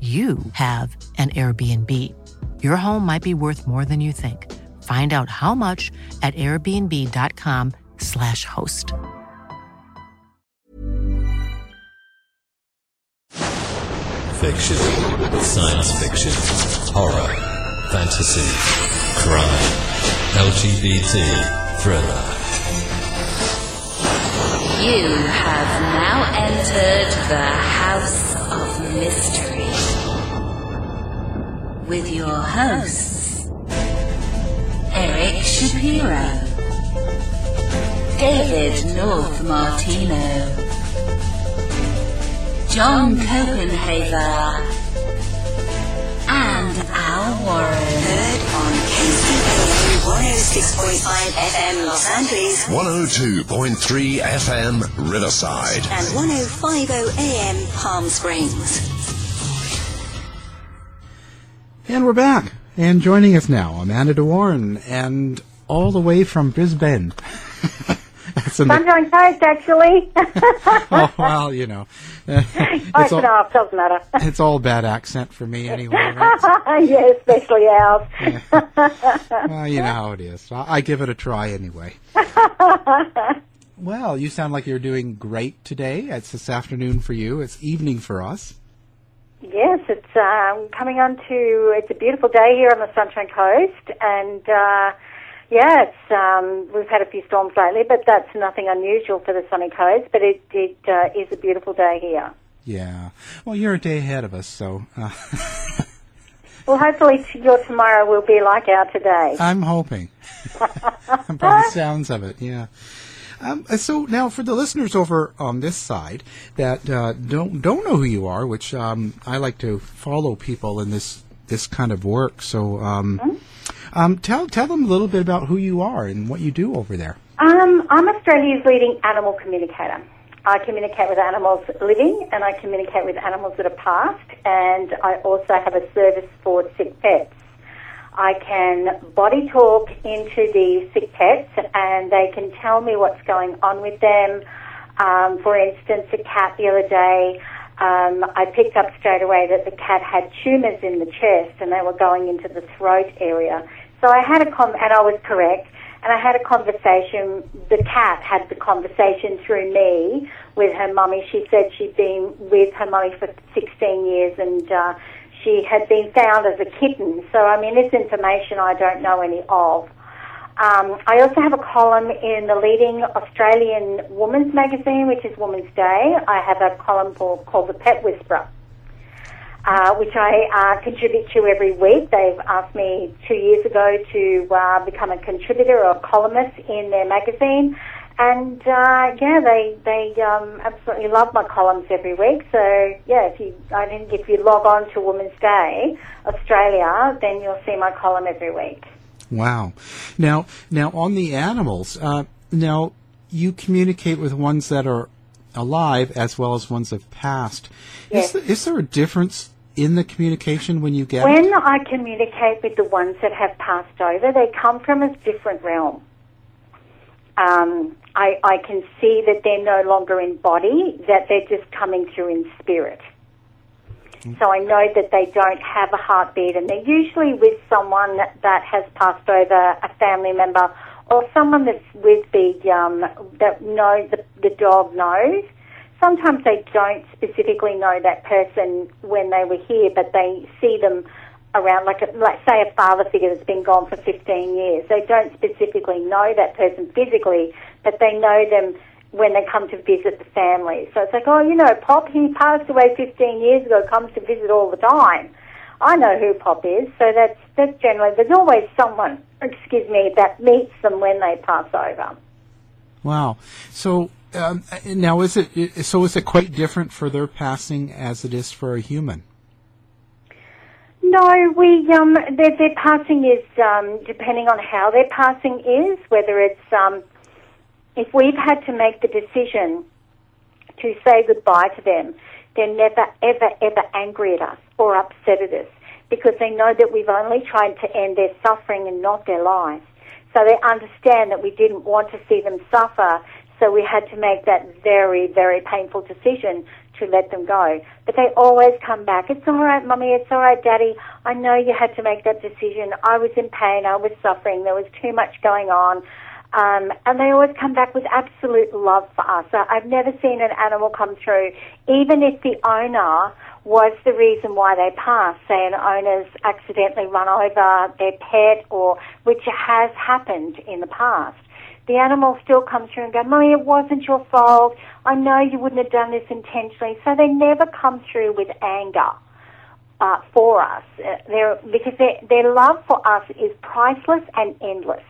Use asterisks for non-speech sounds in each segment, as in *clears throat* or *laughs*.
you have an Airbnb. Your home might be worth more than you think. Find out how much at airbnb.com/slash host. Fiction, science fiction, horror, fantasy, crime, LGBT, thriller. You have now entered the House of Mystery with your hosts, Eric Shapiro, David North Martino, John Copenhaver, and Al Warren. Heard on KCAA 106.5 FM Los Angeles 102.3 FM Riverside. and 105.0 AM Palm Springs. And we're back. And joining us now, Amanda DeWarren, and all the way from Brisbane. *laughs* A, Sunshine Coast, actually. *laughs* oh, well, you know. *laughs* It's, all, enough, doesn't matter. *laughs* it's all bad accent for me anyway. Right? yeah, especially ours. well, you know how it is. I, I give it a try anyway. Well, you sound like you're doing great today. It's this afternoon for you. It's evening for us. yes, it's um, coming on to, it's a beautiful day here on the Sunshine Coast, and uh, yeah, it's, um, we've had a few storms lately, but that's nothing unusual for the sunny coast, but it, it uh, is a beautiful day here. Yeah. Well, you're a day ahead of us, so uh, *laughs* Well, hopefully t- your tomorrow will be like our today. I'm hoping. *laughs* By the sounds of it, yeah. Um, so now, for the listeners over on this side that uh, don't don't know who you are, which um, I like to follow people in this this kind of work. So, um, um, tell tell them a little bit about who you are and what you do over there. Um, I'm Australia's leading animal communicator. I communicate with animals living and I communicate with animals that are past, and I also have a service for sick pets. I can body talk into the sick pets and they can tell me what's going on with them. Um, for instance, a cat the other day, um, I picked up straight away that the cat had tumours in the chest and they were going into the throat area. So I had a com- and I was correct, and I had a conversation. The cat had the conversation through me with her mummy. She said she'd been with her mummy for 16 years and uh, she had been found as a kitten. So, I mean, this information I don't know any of. Um, I also have a column in the leading Australian women's magazine, which is Women's Day. I have a column for, called The Pet Whisperer, uh, which I uh, contribute to every week. They've asked me two years ago to uh, become a contributor or a columnist in their magazine. And uh, yeah, they they um, absolutely love my columns every week. So yeah, if you I think if you log on to Women's Day Australia, then you'll see my column every week. Wow. Now, now on the animals, uh, now you communicate with ones that are alive as well as ones that have passed. Yes. Is, there, is there a difference in the communication when you get? When I communicate with the ones that have passed over, they come from a different realm. Um, I, I can see that they're no longer in body, that they're just coming through in spirit. So I know that they don't have a heartbeat, and they're usually with someone that has passed over, a family member, or someone that's with the um, that knows the, the dog knows. Sometimes they don't specifically know that person when they were here, but they see them around, like, a, like say a father figure that's been gone for 15 years. They don't specifically know that person physically, but they know them when they come to visit the family. So it's like, oh, you know, Pop, he passed away 15 years ago, comes to visit all the time. I know who Pop is, so that's that's generally there's always someone, excuse me, that meets them when they pass over. Wow. So um, now is it so? Is it quite different for their passing as it is for a human? No, we um, their, their passing is um, depending on how their passing is, whether it's um, if we've had to make the decision to say goodbye to them, they're never, ever, ever angry at us or upset at us because they know that we've only tried to end their suffering and not their lives. So they understand that we didn't want to see them suffer, so we had to make that very, very painful decision to let them go. But they always come back. It's all right, mummy. It's all right, daddy. I know you had to make that decision. I was in pain. I was suffering. There was too much going on. Um, and they always come back with absolute love for us. I've never seen an animal come through, even if the owner was the reason why they passed. Say an owner's accidentally run over their pet, or which has happened in the past. The animal still comes through and goes, Mummy, it wasn't your fault. I know you wouldn't have done this intentionally. So they never come through with anger. Uh, for us, uh, they're, because their, their love for us is priceless and endless.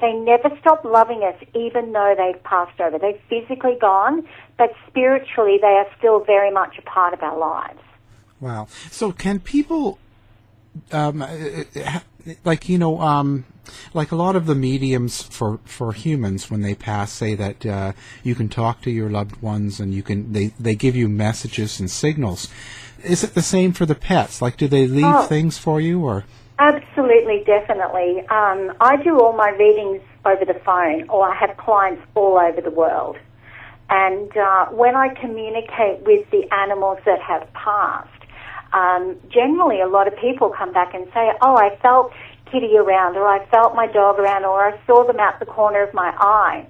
They never stop loving us even though they've passed over. They've physically gone, but spiritually they are still very much a part of our lives. Wow. So can people, um, like, you know, um, like a lot of the mediums for, for humans when they pass say that uh, you can talk to your loved ones and you can they, they give you messages and signals. Is it the same for the pets? Like, do they leave Oh. things for you or? Absolutely, definitely. Um, I do all my readings over the phone, or I have clients all over the world. And uh, when I communicate with the animals that have passed, um, generally a lot of people come back and say, "Oh, I felt Kitty around, or I felt my dog around, or I saw them out the corner of my eye."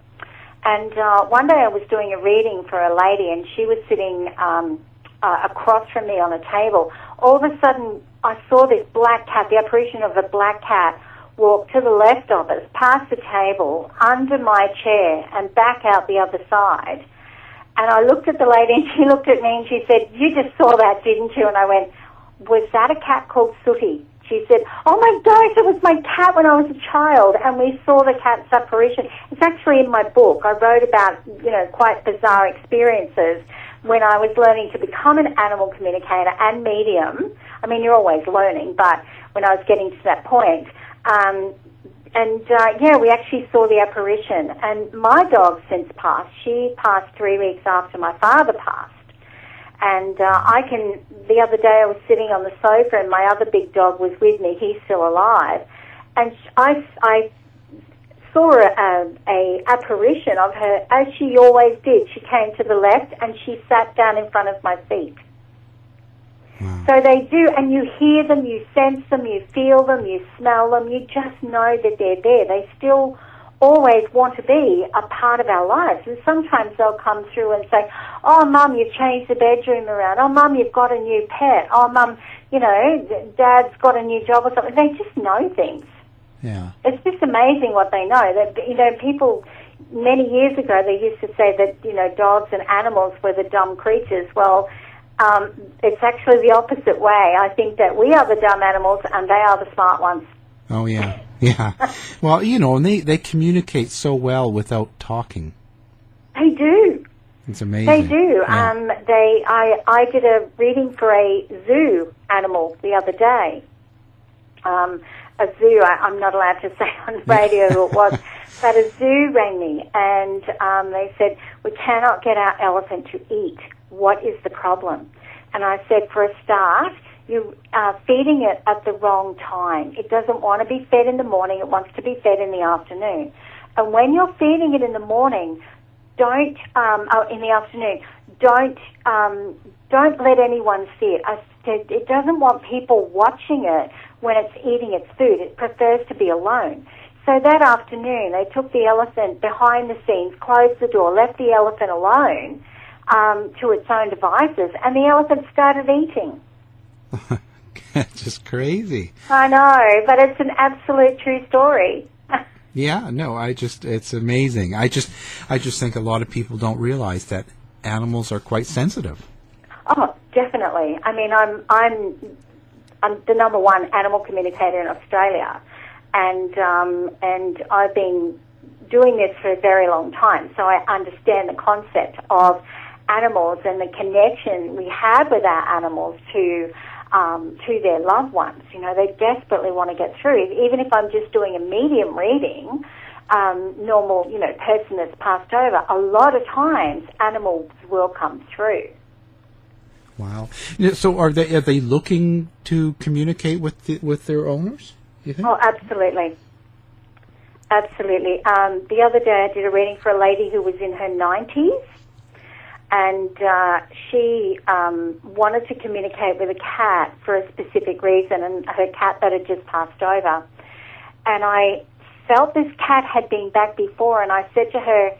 And uh, one day I was doing a reading for a lady, and she was sitting um, uh, across from me on a table. All of a sudden, I saw this black cat, the apparition of a black cat, walk to the left of us, past the table, under my chair, and back out the other side. And I looked at the lady, and she looked at me, and she said, "You just saw that, didn't you?" And I went, "Was that a cat called Sooty?" She said, "Oh my gosh, it was my cat when I was a child, and we saw the cat's apparition." It's actually in my book. I wrote about, you know, quite bizarre experiences when I was learning to become an animal communicator and medium. I mean, you're always learning, but when I was getting to that point, um, and uh, yeah, we actually saw the apparition. And my dog since passed. She passed three weeks after my father passed. And uh, I can. The other day, I was sitting on the sofa, and my other big dog was with me. He's still alive, and I, I saw a, a, a apparition of her as she always did. She came to the left, and she sat down in front of my feet. So they do, and you hear them, you sense them, you feel them, you smell them, you just know that they're there. They still always want to be a part of our lives. And sometimes they'll come through and say, Oh, mum, you've changed the bedroom around. Oh, mum, you've got a new pet. Oh, mum, you know, dad's got a new job or something. They just know things. Yeah. It's just amazing what they know. That you know, people many years ago they used to say that you know dogs and animals were the dumb creatures. Well, um, it's actually the opposite way. I think that we are the dumb animals and they are the smart ones. Oh yeah, *laughs* yeah. well, you know, and they they communicate so well without talking. They do. It's amazing. They do. Yeah. Um, they. I. I did a reading for a zoo animal the other day. Um, a zoo. I, I'm not allowed to *laughs* say on the radio who it was, *laughs* but a zoo rang me and um, they said we cannot get our elephant to eat. What is the problem? And I said, for a start, you are feeding it at the wrong time. It doesn't want to be fed in the morning. It wants to be fed in the afternoon. And when you're feeding it in the morning, don't um, oh, in the afternoon. Don't um, don't let anyone see It, it doesn't want people watching it when it's eating its food. It prefers to be alone. So that afternoon, they took the elephant behind the scenes, closed the door, left the elephant alone um, to its own devices, and the elephant started eating. *laughs* Just crazy. I know, but it's an absolute true story. *laughs* Yeah, no, I just it's amazing. I just I just think a lot of people don't realize that animals are quite sensitive. Oh, definitely. I mean, I'm I'm I'm the number one animal communicator in Australia, and um, and I've been doing this for a very long time, so I understand the concept of animals and the connection we have with our animals to um, to their loved ones. You know, they desperately want to get through. Even if I'm just doing a medium reading, um, normal, you know, person that's passed over, a lot of times animals will come through. Wow. So are they are they looking to communicate with the, with their owners? You think? Oh, absolutely. Absolutely. Um, the other day I did a reading for a lady who was in her 90s and uh, she um, wanted to communicate with a cat for a specific reason and her cat that had just passed over. And I felt this cat had been back before and I said to her,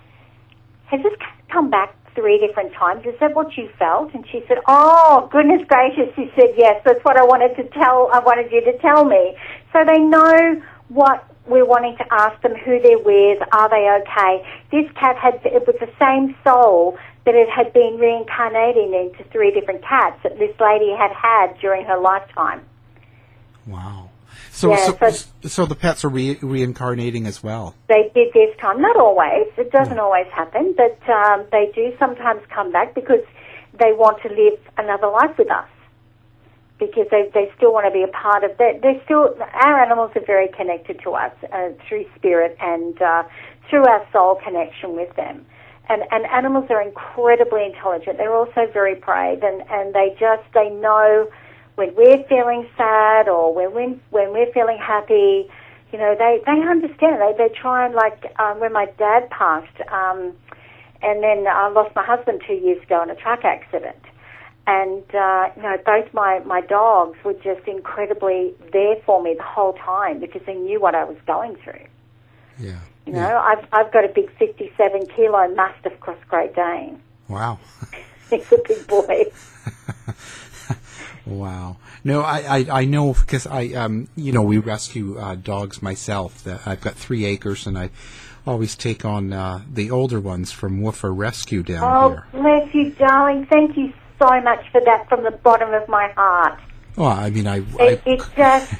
has this cat come back three different times? Is that what you felt? And she said, oh, goodness gracious. She said, yes, that's what I wanted to tell, I wanted you to tell me. So they know what we're wanting to ask them, who they're with, are they okay? This cat had, it was the same soul that it had been reincarnating into three different cats that this lady had had during her lifetime. Wow. So Yeah, so, so- so the pets are re- reincarnating as well. They did this time, not always, it doesn't always happen, but um, they do sometimes come back because they want to live another life with us. Because they, they still want to be a part of that. They're still, our animals are very connected to us uh, through spirit and uh, through our soul connection with them. And, and animals are incredibly intelligent. They're also very brave and, and they just, they know when we're feeling sad or when, when, when we're feeling happy, you know, they, they understand. They, they try and like, um, when my dad passed, um, and then I lost my husband two years ago in a truck accident. And, uh, you know, both my, my dogs were just incredibly there for me the whole time because they knew what I was going through. Yeah. You know, I've, I've got a big 57 kilo Mastiff Cross Great Dane. Wow. *laughs* He's a big boy. *laughs* Wow. No, I, I, I know because I, um, you know, we rescue uh, dogs myself. That I've got three acres, and I always take on uh, the older ones from Woofer Rescue down Oh, here. bless you, darling. Thank you so much for that from the bottom of my heart. Well, I mean, I, It, I it just,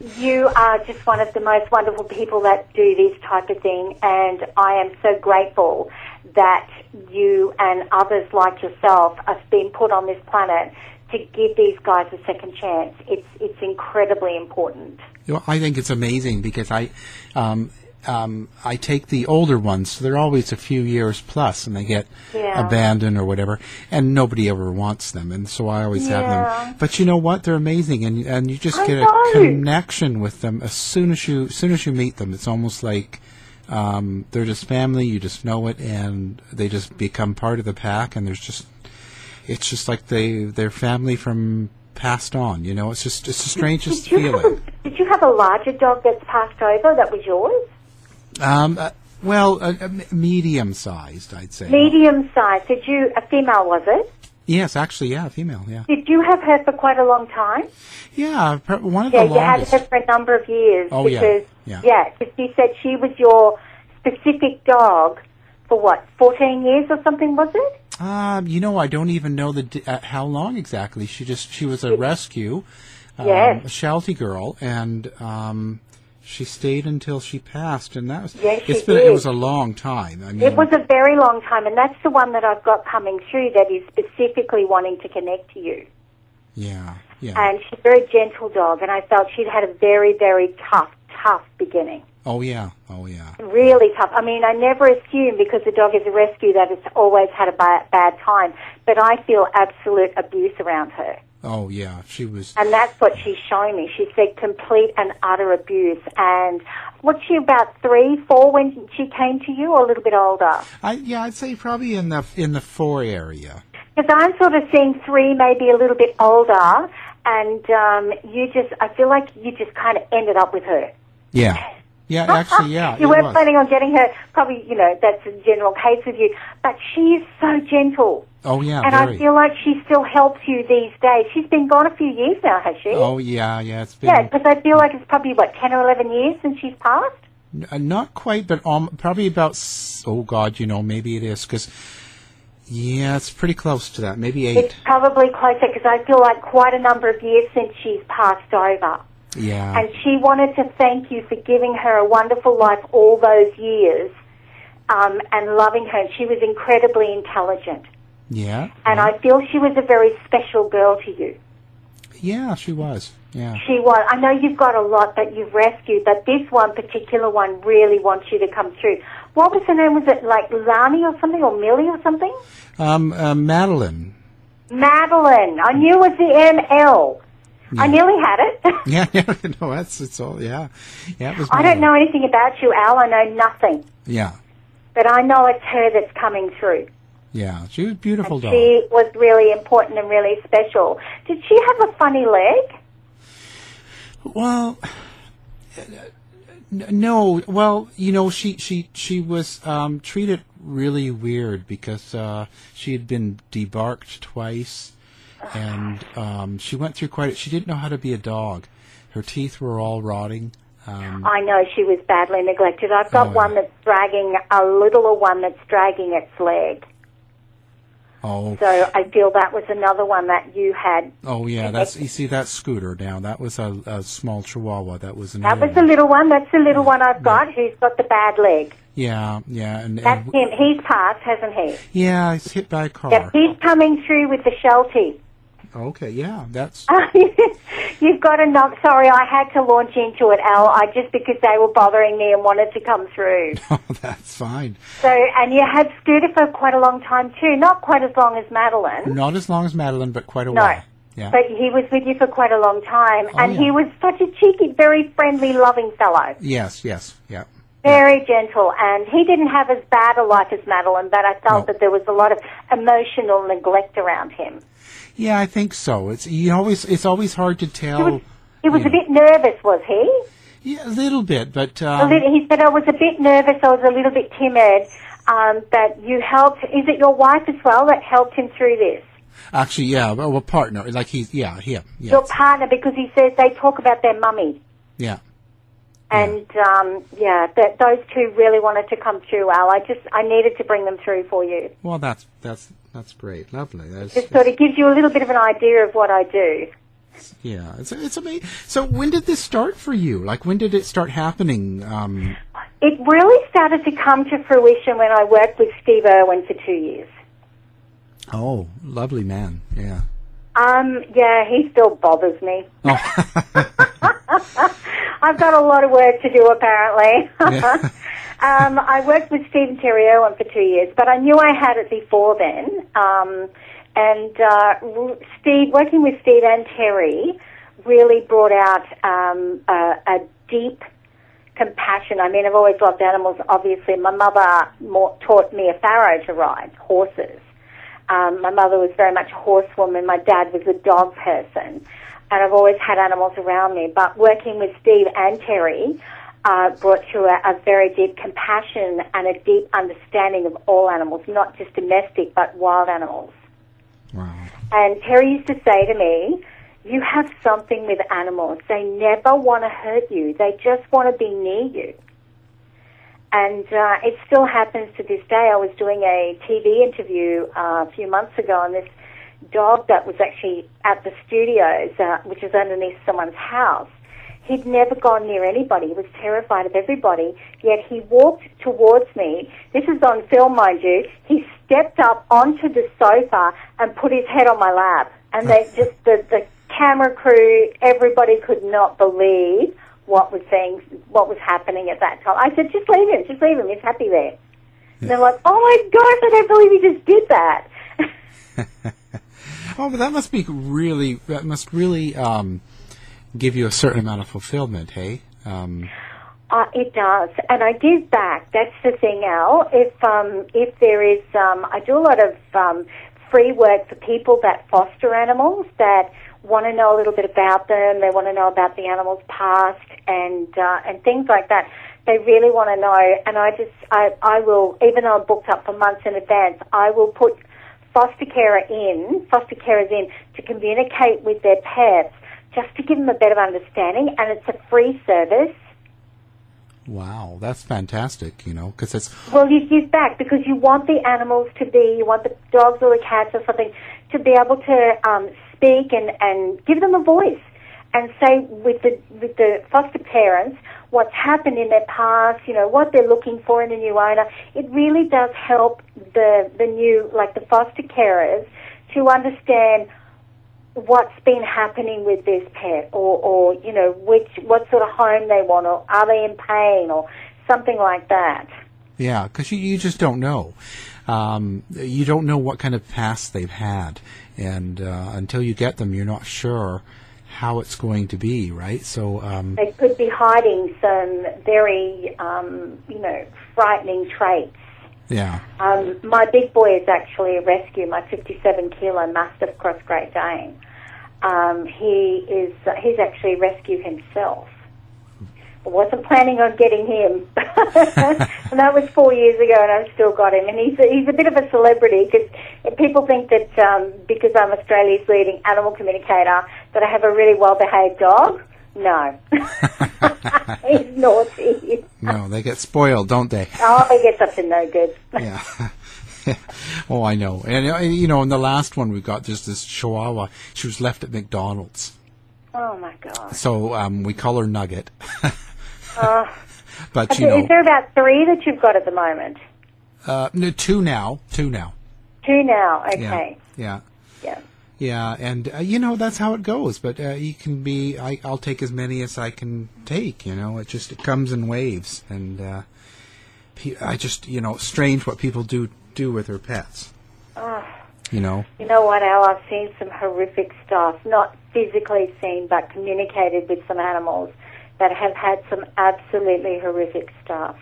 *laughs* you are just one of the most wonderful people that do this type of thing, and I am so grateful that you and others like yourself have been put on this planet to give these guys a second chance. It's it's incredibly important. I think it's amazing because I, um, um, I take the older ones, so they're always a few years plus, and they get Yeah. abandoned or whatever, and nobody ever wants them, and so I always have them. But you know what? They're amazing, and and you just I get know. a connection with them as soon as you as soon as you meet them. It's almost like. Um, they're just family. You just know it, and they just become part of the pack. And there's just, it's just like they they're family from passed on. You know, it's just it's the strangest Did have feeling. a, did you have a larger dog that's passed over that was yours? Um, uh, well, uh, uh, m- medium sized, I'd say. Medium sized. Did you, a female was it? Yes, actually, yeah, a female, yeah. Did you have her for quite a long time? Yeah, one of the Yeah, the you had her for a number of years. Oh, yeah, because, yeah. Yeah, because you said she was your specific dog for what, 14 years or something, was it? Um, you know, I don't even know the d- uh, how long exactly. She just she was a rescue, um, Yes. a Sheltie girl, and um, she stayed until she passed, and that was Yes, it's she been it was a long time. I mean, It was a very long time, and that's the one that I've got coming through that is specifically wanting to connect to you. yeah, yeah. And she's a very gentle dog, and I felt she'd had a very, very tough, tough beginning. oh yeah, oh yeah. Really tough. I mean, I never assume because the dog is a rescue that it's always had a bad, bad time, but I feel absolute abuse around her. Oh yeah, she was. And that's what she's showing me. She said complete and utter abuse. And was she about three, four when she came to you, or a little bit older? I yeah, I'd say probably in the in the four area. Because I'm sort of seeing three, maybe a little bit older, and um, you just, I feel like you just kind of ended up with her. Yeah. Yeah, *laughs* actually, yeah. you weren't was. planning on getting her. Probably, you know, that's a general case with you. But she is so gentle. Oh, yeah, and very. I feel like she still helps you these days. She's been gone a few years now, has she? Oh, yeah, yeah. It's been yeah, because I feel like it's probably, what, 10 or 11 years since she's passed? n- uh, not quite, but um, probably about, oh, God, you know, maybe it is, because, yeah, it's pretty close to that. Maybe eight. It's probably closer because I feel like quite a number of years since she's passed over. yeah. And she wanted to thank you for giving her a wonderful life all those years um, and loving her. She was incredibly intelligent. Yeah. And I feel she was a very special girl to you. Yeah, she was. Yeah. She was. I know you've got a lot that you've rescued, but this one particular one really wants you to come through. What was her name? Was it like Lani or something, or Millie or something? Um, uh, Madeline. Madeline. I knew it was the ML. I nearly had it. *laughs* *laughs* Yeah, yeah, no, that's, it's all, yeah. Yeah, it was I don't know anything about you, Al. I know nothing. Yeah, But I know it's her that's coming through. Yeah. She was a beautiful dog. She was really important and really special. Did she have a funny leg? Well, no. Well, you know, she she she was um, treated really weird because uh, she had been debarked twice, and um, she went through quite. A, she didn't know how to be a dog. Her teeth were all rotting. Um, I know she was badly neglected. I've got Oh, one that's dragging, a littler one that's dragging its leg. Oh, So I feel that was another one that you had. oh yeah. That's you see that scooter now. That was a, a small Chihuahua. That was an. That was the little one. That's the little one I've got who's got the bad leg. Yeah, yeah, and, That's and him. He's passed, hasn't he? yeah, he's hit by a car. Yep, he's coming through with the Sheltie. Okay, yeah, that's *laughs* You've got to knock. Sorry, I had to launch into it, Al. I just because they were bothering me and wanted to come through. *laughs* oh, that's fine. So, and you had Scooter for quite a long time too. Not quite as long as Madeline. Not as long as Madeline, but quite a No. while. Yeah. But he was with you for quite a long time, Oh, and yeah. he was such a cheeky, very friendly, loving fellow. yes, yes, yeah. Very gentle, and he didn't have as bad a life as Madeline, but I felt No. that there was a lot of emotional neglect around him. Yeah, I think so. It's you always it's always hard to tell. He was, he was yeah. a bit nervous, was he? Yeah, a little bit, but A um, little, he said, I was a bit nervous, I was a little bit timid, um, but you helped. Is it your wife as well that helped him through this? actually, yeah, well, a partner, like he's yeah, him, yeah, Your partner, because he says they talk about their mummy. yeah. And um, yeah, that those two really wanted to come through, Al. I just I needed to bring them through for you. Well, that's that's that's great, lovely. That's, Just sort of gives you a little bit of an idea of what I do. yeah, it's it's amazing. So, when did this start for you? Like, when did it start happening? Um, It really started to come to fruition when I worked with Steve Irwin for two years. oh, lovely man, yeah. Um, yeah, he still bothers me. Oh, *laughs* I've got a lot of work to do apparently. Yeah. *laughs* um, I worked with Steve and Terry Irwin for two years, but I knew I had it before then. Um, and uh, Steve, working with Steve and Terry, really brought out um, a, a deep compassion. I mean, I've always loved animals. Obviously, my mother more, taught me a farrow to ride horses. Um, my mother was very much a horsewoman. My dad was a dog person. And I've always had animals around me. But working with Steve and Terry uh, brought to a, a very deep compassion and a deep understanding of all animals, not just domestic, but wild animals. wow. And Terry used to say to me, you have something with animals. They never want to hurt you. They just want to be near you. And uh, it still happens to this day. I was doing a TV interview uh, a few months ago, and this dog that was actually at the studios, uh, which is underneath someone's house, he'd never gone near anybody. He was terrified of everybody. Yet he walked towards me. This is on film, mind you. He stepped up onto the sofa and put his head on my lap. And they *laughs* just the, the camera crew, everybody could not believe what was saying, what was happening at that time. I said, just leave him, just leave him. He's happy there. And they're like, oh my gosh, I don't believe he just did that. *laughs* Oh, but that must be really that must really um, give you a certain amount of fulfillment, hey? Um, Uh, it does, and I give back. That's the thing, Al. If um, if there is, um, I do a lot of um, free work for people that foster animals that want to know a little bit about them. They want to know about the animal's past and uh, and things like that. They really want to know, and I just I I will even though I'm booked up for months in advance, I will put foster carer in, foster carers in to communicate with their pets just to give them a better understanding, and it's a free service. Wow, that's fantastic. You know, because it's Well, you give back because you want the animals to be, you want the dogs or the cats or something to be able to um, speak and, and give them a voice and say with the with the foster parents what's happened in their past, you know, what they're looking for in a new owner. It really does help the the new like the foster carers to understand what's been happening with this pet or, or you know, which what sort of home they want or are they in pain or something like that. yeah, because you you just don't know. Um, you don't know what kind of past they've had, and uh, until you get them, you're not sure how it's going to be, right? So, um, They could be hiding some very, um, you know, frightening traits. yeah, Um, my big boy is actually a rescue. My 57 kilo Mastiff Cross Great Dane. Um, he is uh, he's actually a rescue himself. I wasn't planning on getting him, *laughs* and that was four years ago, and I've still got him. And he's a, he's a bit of a celebrity because people think that um, because I'm Australia's leading animal communicator that I have a really well behaved dog. No, *laughs* he's naughty. no, they get spoiled, don't they? Oh, he gets up to no good. yeah. *laughs* oh, I know. And, uh, you know, in the last one, we got just this Chihuahua. She was left at McDonald's. Oh my god. So um, we call her Nugget. Uh, but, you know, is there about three that you've got at the moment? uh, no, two now. Two now. Two now. Okay. Yeah. Yeah. Yeah, and uh, you know that's how it goes. But uh, you can be. I, I'll take as many as I can take. You know, it just it comes in waves, and uh, I just you know strange what people do do with their pets. Oh, You know. you know what, Al? I've seen some horrific stuff. Not physically seen, but communicated with some animals that have had some absolutely horrific stuff.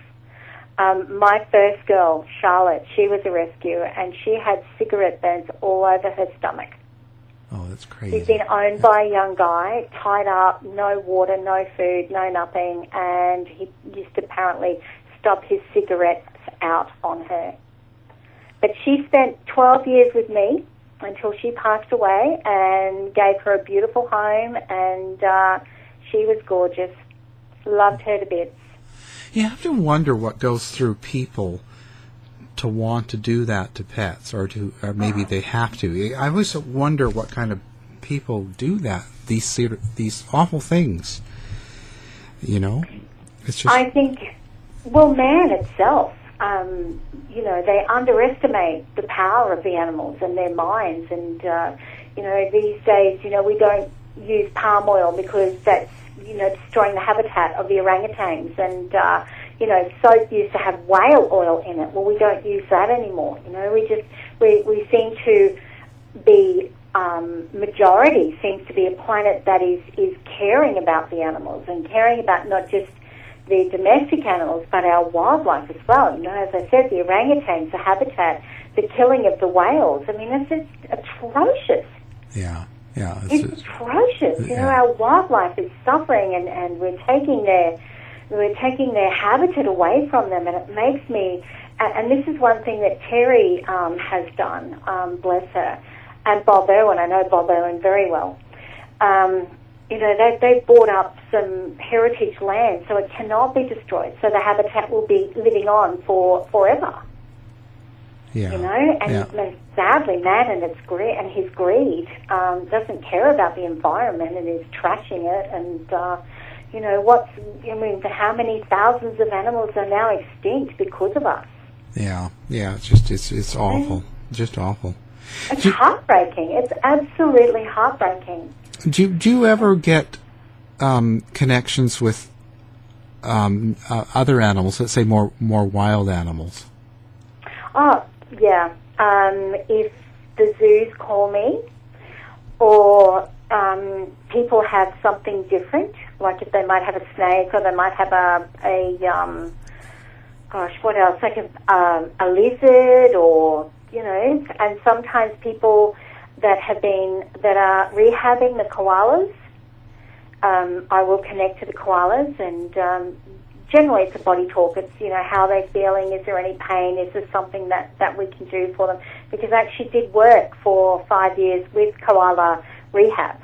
Um, my first girl, Charlotte, she was a rescue, and she had cigarette burns all over her stomach. Oh, that's crazy. She's been owned by a young guy, tied up, no water, no food, no nothing, and he used to apparently stop his cigarettes out on her. But she spent 12 years with me until she passed away and gave her a beautiful home, and uh, she was gorgeous. Loved her to bits. You have to wonder what goes through people to want to do that to pets, or to, or maybe they have to. I always wonder what kind of people do that. These these awful things. You know, it's just I think, well, man itself, um, you know, they underestimate the power of the animals and their minds. And, uh, you know, these days, you know, we don't use palm oil because that's, you know, destroying the habitat of the orangutans. And, uh, you know, soap used to have whale oil in it. Well, we don't use that anymore. You know, we just, we, we seem to be um, majority seems to be a planet that is, is caring about the animals and caring about not just the domestic animals but our wildlife as well. You know, as I said, the orangutans, the habitat, the killing of the whales. I mean, it's just atrocious. yeah, yeah. It's, It's atrocious. You know, our wildlife is suffering, and, and we're taking their we're taking their habitat away from them, and it makes me. And, and this is one thing that Terry um, has done. Um, bless her, and Bob Irwin. I know Bob Irwin very well. Um, you know, they they bought up some heritage land, so it cannot be destroyed. So the habitat will be living on for forever yeah. you know, and, yeah. and sadly, man and its greed and his greed um, doesn't care about the environment and is trashing it. And uh, you know, what's I mean, how many thousands of animals are now extinct because of us? Yeah, yeah, it's just it's it's awful, just awful. It's Do- heartbreaking. It's absolutely heartbreaking. Do you, do you ever get um, connections with um, uh, other animals? Let's say more more wild animals. Oh, yeah. Um, if the zoos call me, or um, people have something different, like if they might have a snake, or they might have a, a um, gosh, what else? Like a, um, a lizard, or you know, and sometimes people that have been that are rehabbing the koalas. Um, I will connect to the koalas, and um, generally it's a body talk. It's you know how they're feeling. Is there any pain? Is there something that that we can do for them? Because I actually did work for five years with koala rehab.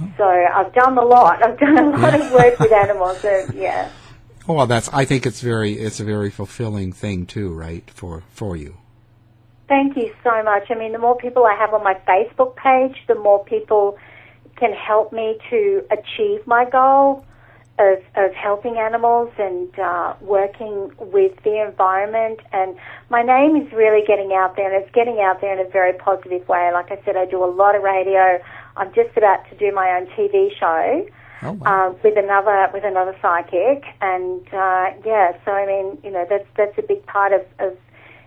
Oh. So I've done a lot. I've done a lot of work with animals. So yeah. Oh, *laughs* well, that's. I think it's very. It's a very fulfilling thing too, right? For for you. Thank you so much. I mean, the more people I have on my Facebook page, the more people can help me to achieve my goal of, of helping animals and uh, working with the environment. And my name is really getting out there, and it's getting out there in a very positive way. Like I said, I do a lot of radio. I'm just about to do my own TV show. Oh, wow. Uh, with another with another psychic, and uh, yeah, so I mean, you know, that's that's a big part of, of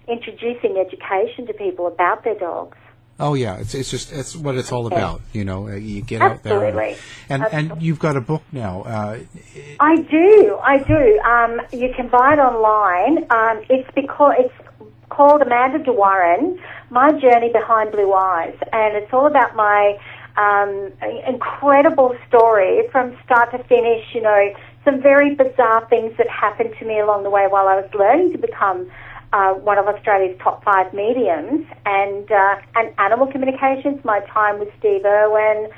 introducing education to people about their dogs. Oh yeah, it's it's just it's what it's all about. You know, uh, you get out there, Absolutely. and and, and you've got a book now. Uh, I do, I do. Um, you can buy it online. Um, it's because it's called Amanda DeWarren, My Journey Behind Blue Eyes, and it's all about my um, incredible story from start to finish. You know, some very bizarre things that happened to me along the way while I was learning to become uh, one of Australia's top five mediums, and uh, and animal communications. My time with Steve Irwin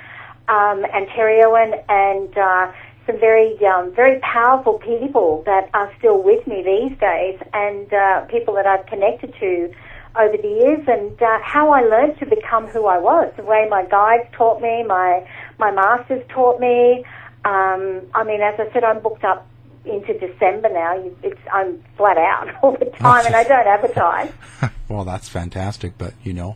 um, and Terry Irwin, and uh, some very um, very powerful people that are still with me these days, and uh, people that I've connected to over the years, and uh, how I learned to become who I was. The way my guides taught me, my my masters taught me. Um, I mean, as I said, I'm booked up into December now. You- It's I'm flat out *laughs* all the time, and I don't advertise. *laughs* well, that's fantastic, but you know,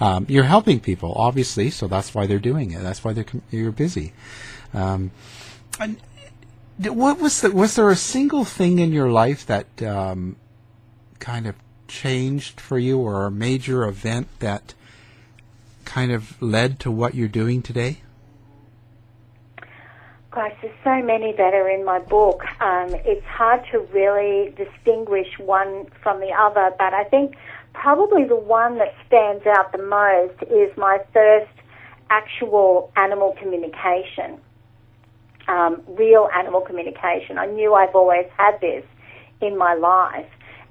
um, you're helping people, obviously, so that's why they're doing it. That's why they're you're busy. Um, and what was the, was there a single thing in your life that um, kind of changed for you, or a major event that kind of led to what you're doing today? Gosh, there's so many that are in my book. Um, it's hard to really distinguish one from the other, but I think probably the one that stands out the most is my first actual animal communication, um, real animal communication. I knew I've always had this in my life.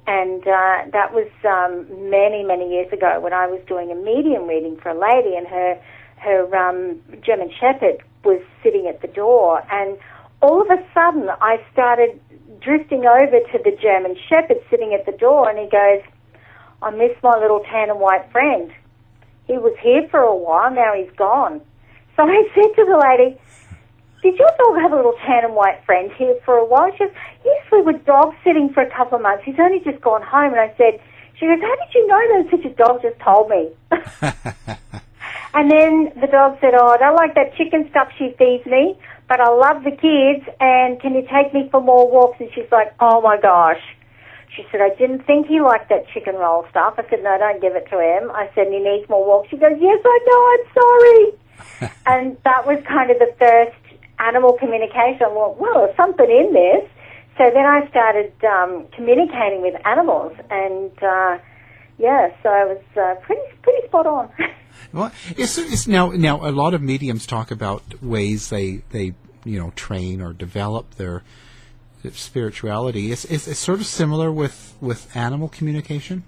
And uh, that was um, many, many years ago when I was doing a medium reading for a lady, and her her um, German Shepherd was sitting at the door, and all of a sudden I started drifting over to the German Shepherd sitting at the door, and he goes, "I miss my little tan and white friend. He was here for a while, now he's gone." So I *laughs* said to the lady, did your dog have a little tan and white friend here for a while? She goes, yes, we were dog sitting for a couple of months. He's only just gone home. And I said, she goes, how did you know that such a dog just told me? *laughs* and then the dog said, oh, I don't like that chicken stuff she feeds me, but I love the kids and can you take me for more walks? And she's like, oh my gosh. She said, I didn't think he liked that chicken roll stuff. I said, no, don't give it to him. I said, he needs more walks. She goes, yes, I know, I'm sorry. *laughs* and that was kind of the first animal communication. Well, well, there's something in this. So then I started um, communicating with animals, and uh, yeah, so I was uh, pretty pretty spot on. *laughs* Well, it's, it's now now a lot of mediums talk about ways they they you know train or develop their spirituality. Is is it sort of similar with with animal communication?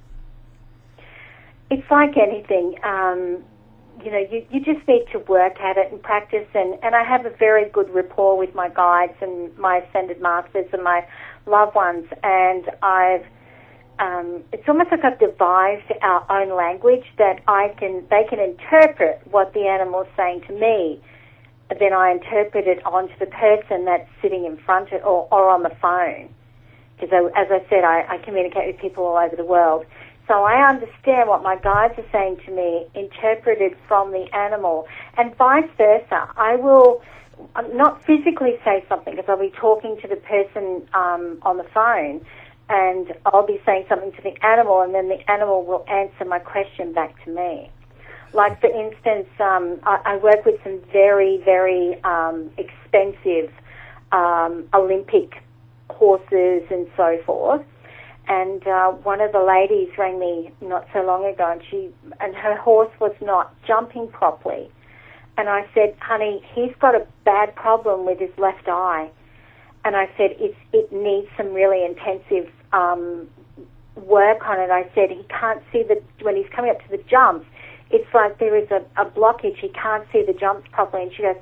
it's like anything. Um, you know, you, you just need to work at it and practice. And, and I have a very good rapport with my guides and my ascended masters and my loved ones. And I've, um, it's almost like I've devised our own language that I can, they can interpret what the animal's saying to me. Then I interpret it onto the person that's sitting in front of, or, or on the phone. Because as I said, I, I communicate with people all over the world. So I understand what my guides are saying to me, interpreted from the animal, and vice versa. I will um, not physically say something because I'll be talking to the person um, on the phone, and I'll be saying something to the animal, and then the animal will answer my question back to me. Like for instance, um, I, I work with some very, very um, expensive um, Olympic horses and so forth and uh, one of the ladies rang me not so long ago, and she and her horse was not jumping properly. And I said, "Honey, he's got a bad problem with his left eye." And I said, "It's it needs some really intensive um, work on it." I said, "He can't see the when he's coming up to the jumps. It's like there is a, a blockage. He can't see the jumps properly." And she goes.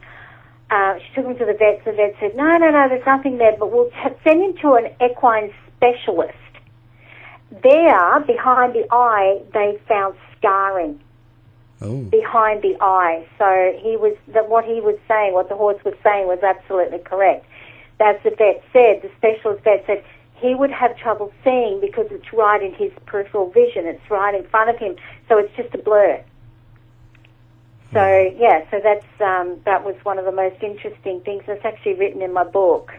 Uh, she took him to the vet. The vet said, "No, no, no. There's nothing there, but we'll t- send him to an equine specialist." There, behind the eye, they found scarring Oh. behind the eye. So he was that what he was saying, what the horse was saying, was absolutely correct. As the vet said, the specialist vet said he would have trouble seeing because it's right in his peripheral vision. It's right in front of him, so it's just a blur. So yeah, so that's um, that was one of the most interesting things. It's actually written in my book.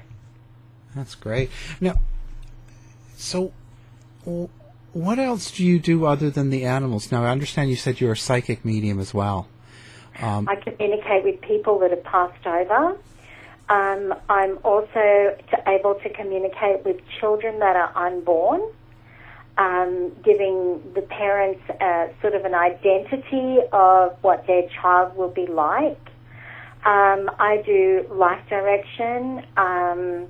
That's great. Now, so what else do you do other than the animals? Now, I understand you said you're a psychic medium as well. Um, I communicate with people that have passed over. Um, I'm also able to communicate with children that are unborn, um, giving the parents uh, sort of an identity of what their child will be like. Um, I do life direction, um,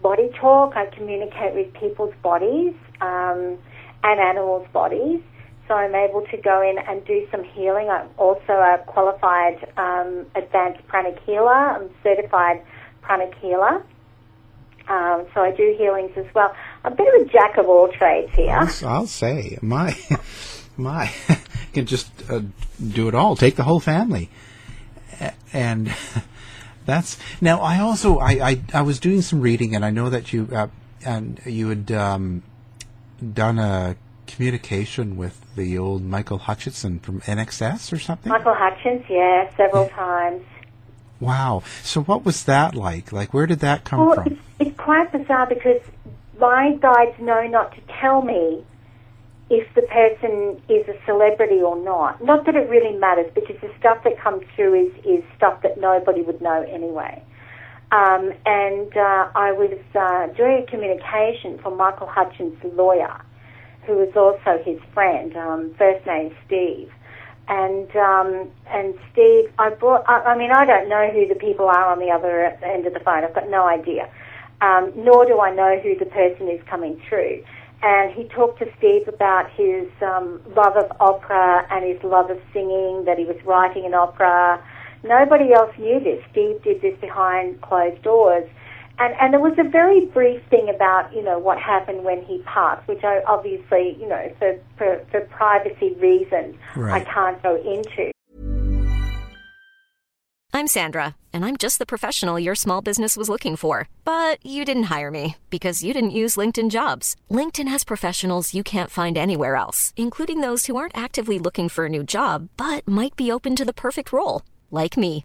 body talk. I communicate with people's bodies um, and animals' bodies. So I'm able to go in and do some healing. I'm also a qualified um, advanced pranic healer. I'm certified pranic healer. Um, so I do healings as well. I'm a bit of a jack of all trades here. I'll, I'll say my *laughs* my *laughs* can just uh, do it all. Take the whole family, and *laughs* that's now. I also I, I I was doing some reading, and I know that you uh, and you had um, done a communication with the old Michael Hutchinson from INXS or something. Michael Hutchence, yeah, several times. Wow. So what was that like? Like where did that come Well, from? it's, it's quite bizarre because my guides know not to tell me if the person is a celebrity or not. Not that it really matters because the stuff that comes through is, is stuff that nobody would know anyway. Um, and uh, I was uh, doing a communication for Michael Hutchence' lawyer, who was also his friend, um, first name Steve. And um, and Steve, I brought. I, I mean, I don't know who the people are on the other end of the phone. I've got no idea. Um, nor do I know who the person is coming through. And he talked to Steve about his um, love of opera and his love of singing. That he was writing an opera. Nobody else knew this. Steve did this behind closed doors. And, and there was a very brief thing about, you know, what happened when he passed, which I obviously, you know, for, for, for privacy reasons, Right. I can't go into. I'm Sandra, and I'm just the professional your small business was looking for. But you didn't hire me because you didn't use LinkedIn jobs. LinkedIn has professionals you can't find anywhere else, including those who aren't actively looking for a new job but might be open to the perfect role, like me.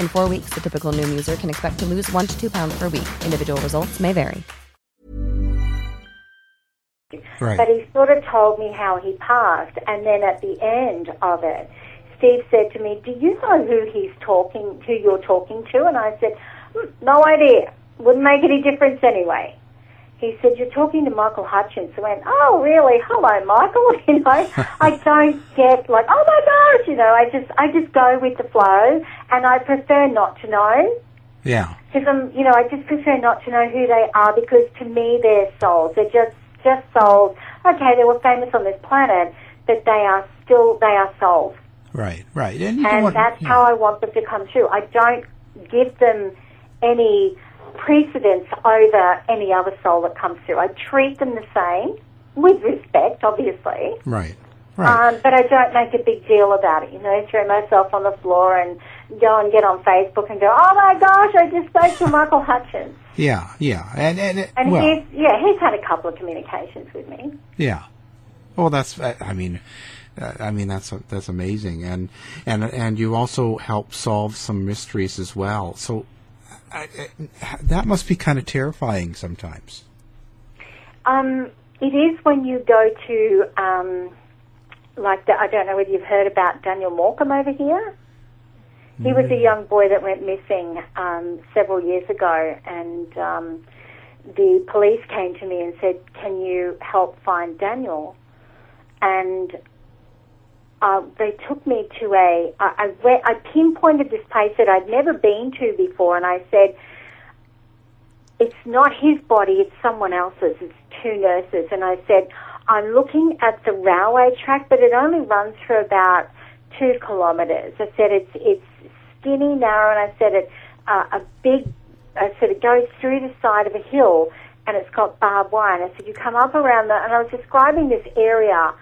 In four weeks, the typical Noom user can expect to lose one to two pounds per week. Individual results may vary. Right. But he sort of told me how he passed, and then at the end of it, Steve said to me, "Do you know who he's talking, who you're talking to?" And I said, "Hmm, "No idea. Wouldn't make any difference anyway." He said, "You're talking to Michael Hutchence." I went, "Oh, really? Hello, Michael." *laughs* You know, I don't get like, "Oh my gosh," you know. I just, I just go with the flow, and I prefer not to know Yeah. because I'm, you know, I just prefer not to know who they are because to me they're souls. They're just, just souls. Okay, they were famous on this planet, but they are still, they are souls. Right. Right. And, And want- that's yeah. how I want them to come through. I don't give them any precedence over any other soul that comes through. I treat them the same, with respect, obviously. Right. Right. Um, but I don't make a big deal about it. You know, throw myself on the floor and go and get on Facebook and go, oh my gosh, I just spoke to Michael Hutchence. yeah. Yeah. And and it- And well, he's, yeah, he's had a couple of communications with me. yeah. Well, that's. I mean. uh, I mean that's that's amazing, and and and you also help solve some mysteries as well. So I, I, that must be kind of terrifying sometimes. Um, it is when you go to, um, like, the, I don't know whether you've heard about Daniel Morcombe over here. He was a young boy that went missing um, several years ago, and um, the police came to me and said, "Can you help find Daniel?" And uh, they took me to a. I, I, went, I pinpointed this place that I'd never been to before, and I said, "It's not his body; it's someone else's." It's two nurses, and I said, "I'm looking at the railway track, but it only runs for about two kilometres." I said, "It's it's skinny, narrow," and I said, "It uh, a big." I said, "It goes through the side of a hill." And it's got barbed wire. And I said, you come up around the, and I was describing this area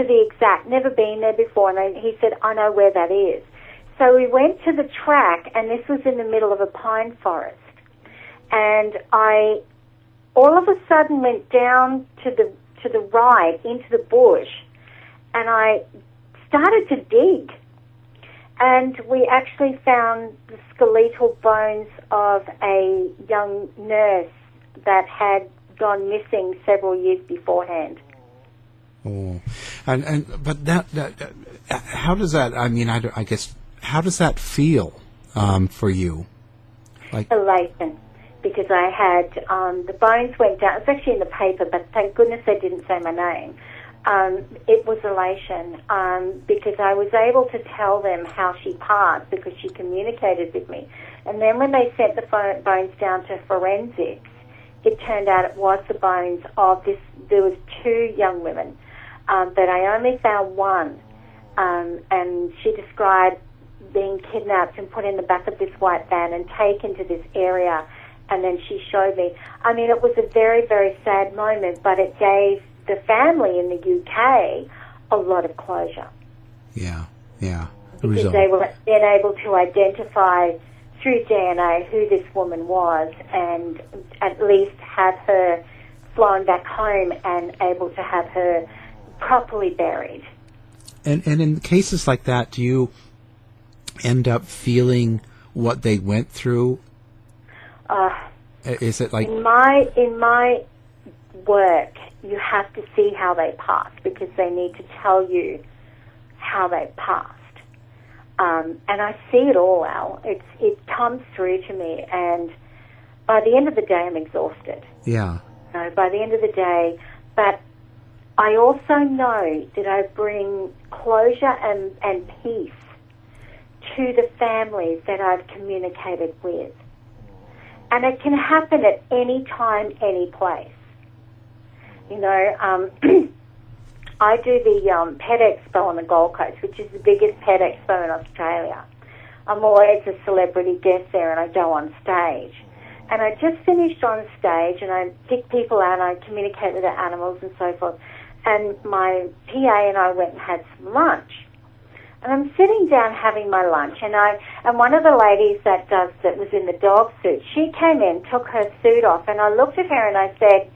to the exact, never been there before. And he said, I know where that is. So we went to the track, and this was in the middle of a pine forest. And I, all of a sudden, went down to the to the right into the bush, and I started to dig. And we actually found the skeletal bones of a young nurse that had gone missing several years beforehand. Oh, and and but that, that uh, how does that? I mean, I, I guess how does that feel um, for you? Like elation because I had um, the bones went down. It's actually in the paper, but thank goodness they didn't say my name. Um, it was elation um, because I was able to tell them how she passed because she communicated with me. And then when they sent the pho- bones down to forensics, it turned out it was the bones of this. There was two young women, um, but I only found one, um, and she described being kidnapped and put in the back of this white van and taken to this area. And then she showed me. I mean, it was a very, very sad moment, but it gave the family in the UK a lot of closure yeah, yeah, because Result. they were then able to identify through DNA who this woman was and at least have her flown back home and able to have her properly buried. And and in cases like that, do you end up feeling what they went through? Uh, Is it like in my in my work, you have to see how they passed because they need to tell you how they passed. Um, and I see it all, Al. It's, it comes through to me, and by the end of the day, I'm exhausted. Yeah. You know, by the end of the day, but I also know that I bring closure and, and peace to the families that I've communicated with. And it can happen at any time, any place. You know, um, *clears throat* I do the um, Pet Expo on the Gold Coast, which is the biggest pet expo in Australia. I'm always a celebrity guest there and I go on stage. And I just finished on stage and I pick people out and I communicate with the animals and so forth. And my PA and I went and had some lunch. And I'm sitting down having my lunch and I and one of the ladies that does that was in the dog suit, she came in, took her suit off and I looked at her and I said,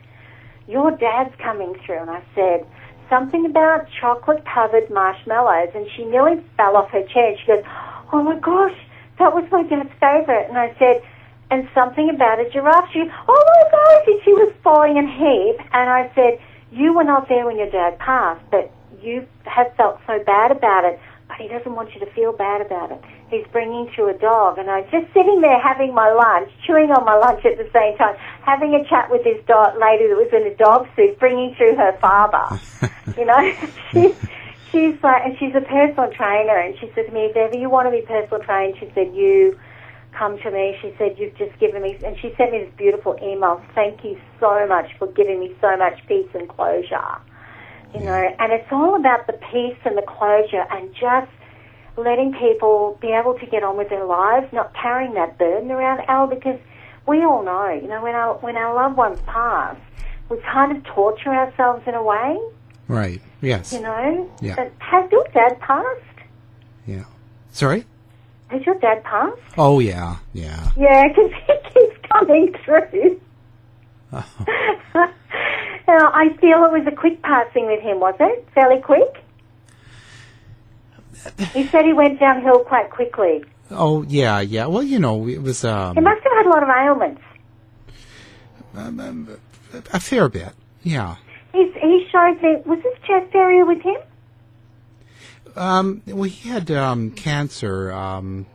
Your dad's coming through and I said, Something about chocolate covered marshmallows and she nearly fell off her chair. She goes, Oh my gosh, that was my dad's favourite and I said, and something about a giraffe. She, oh my gosh, and she was falling in heap. And I said, you were not there when your dad passed, but you have felt so bad about it. But he doesn't want you to feel bad about it. He's bringing you a dog, and I'm just sitting there having my lunch, chewing on my lunch at the same time, having a chat with this dog lady that was in a dog suit, bringing through her father. *laughs* you know, she's she's like, and she's a personal trainer, and she said to me, if ever you want to be personal trained, she said you come to me. She said, You've just given me, and she sent me this beautiful email. Thank you so much for giving me so much peace and closure. You know, and it's all about the peace and the closure and just letting people be able to get on with their lives, not carrying that burden around, Al, because we all know, you know, when our, when our loved ones pass, we kind of torture ourselves in a way. Right. Yes. You know? Yeah. But has your dad passed? Yeah. Sorry? Has your dad passed? Oh yeah, yeah. Yeah, because he *laughs* keeps coming through. *laughs* now, I feel it was a quick passing with him, was it? Fairly quick? He said he went downhill quite quickly. Oh yeah, yeah. Well, you know, it was um, He must have had a lot of ailments. um, um, a fair bit. Yeah. He's, he showed me, was his chest area with him? Um, well, he had um, cancer. Um,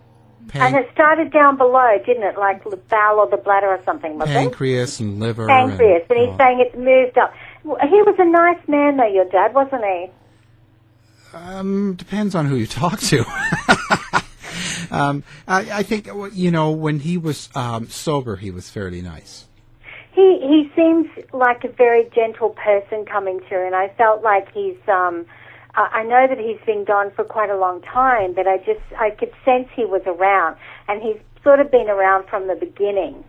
and it started down below, didn't it? Like the bowel or the bladder or something, was it? pancreas and liver. Pancreas. And, and, he's saying it moved up. He was a nice man, though, your dad, wasn't he? Um, depends on who you talk to. *laughs* um, I, I think you know when he was um, sober, he was fairly nice. He he seems like a very gentle person coming through, and I felt like he's. um I I know that he's been gone for quite a long time, but I just I could sense he was around, and he's sort of been around from the beginning,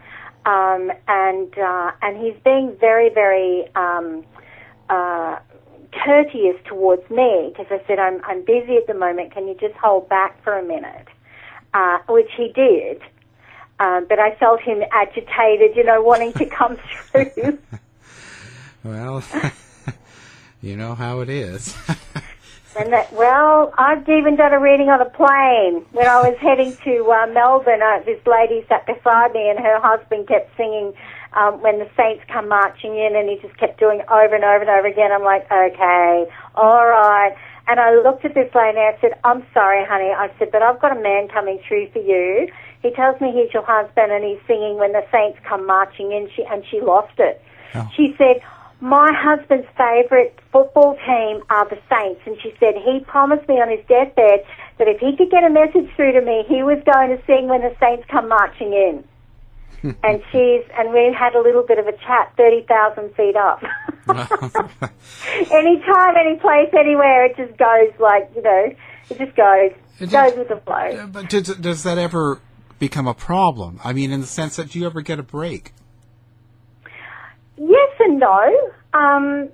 um, and uh, and he's being very very um, uh, courteous towards me because I said I'm I'm busy at the moment. Can you just hold back for a minute? Uh, which he did. Um, but I felt him agitated, you know, *laughs* wanting to come through. *laughs* Well, *laughs* you know how it is. And that, well, I've even done a reading on a plane when I was heading to uh, Melbourne. Uh, this lady sat beside me, and her husband kept singing um, "When the Saints Come Marching In," and he just kept doing it over and over and over again. I'm like, okay, all right. And I looked at this lady and I said, I'm sorry, honey. I said, but I've got a man coming through for you. He tells me he's your husband, and he's singing "When the Saints Come Marching In," she, and she lost it. She said, my husband's favourite football team are the Saints, and she said he promised me on his deathbed that if he could get a message through to me, he was going to sing when the Saints come marching in. *laughs* and she's and we had a little bit of a chat, thirty thousand feet up. *laughs* Anytime, any place, anywhere, it just goes like you know, it just goes It goes with the flow. but does, does that ever become a problem? I mean, in the sense that do you ever get a break? Yes and no. Um,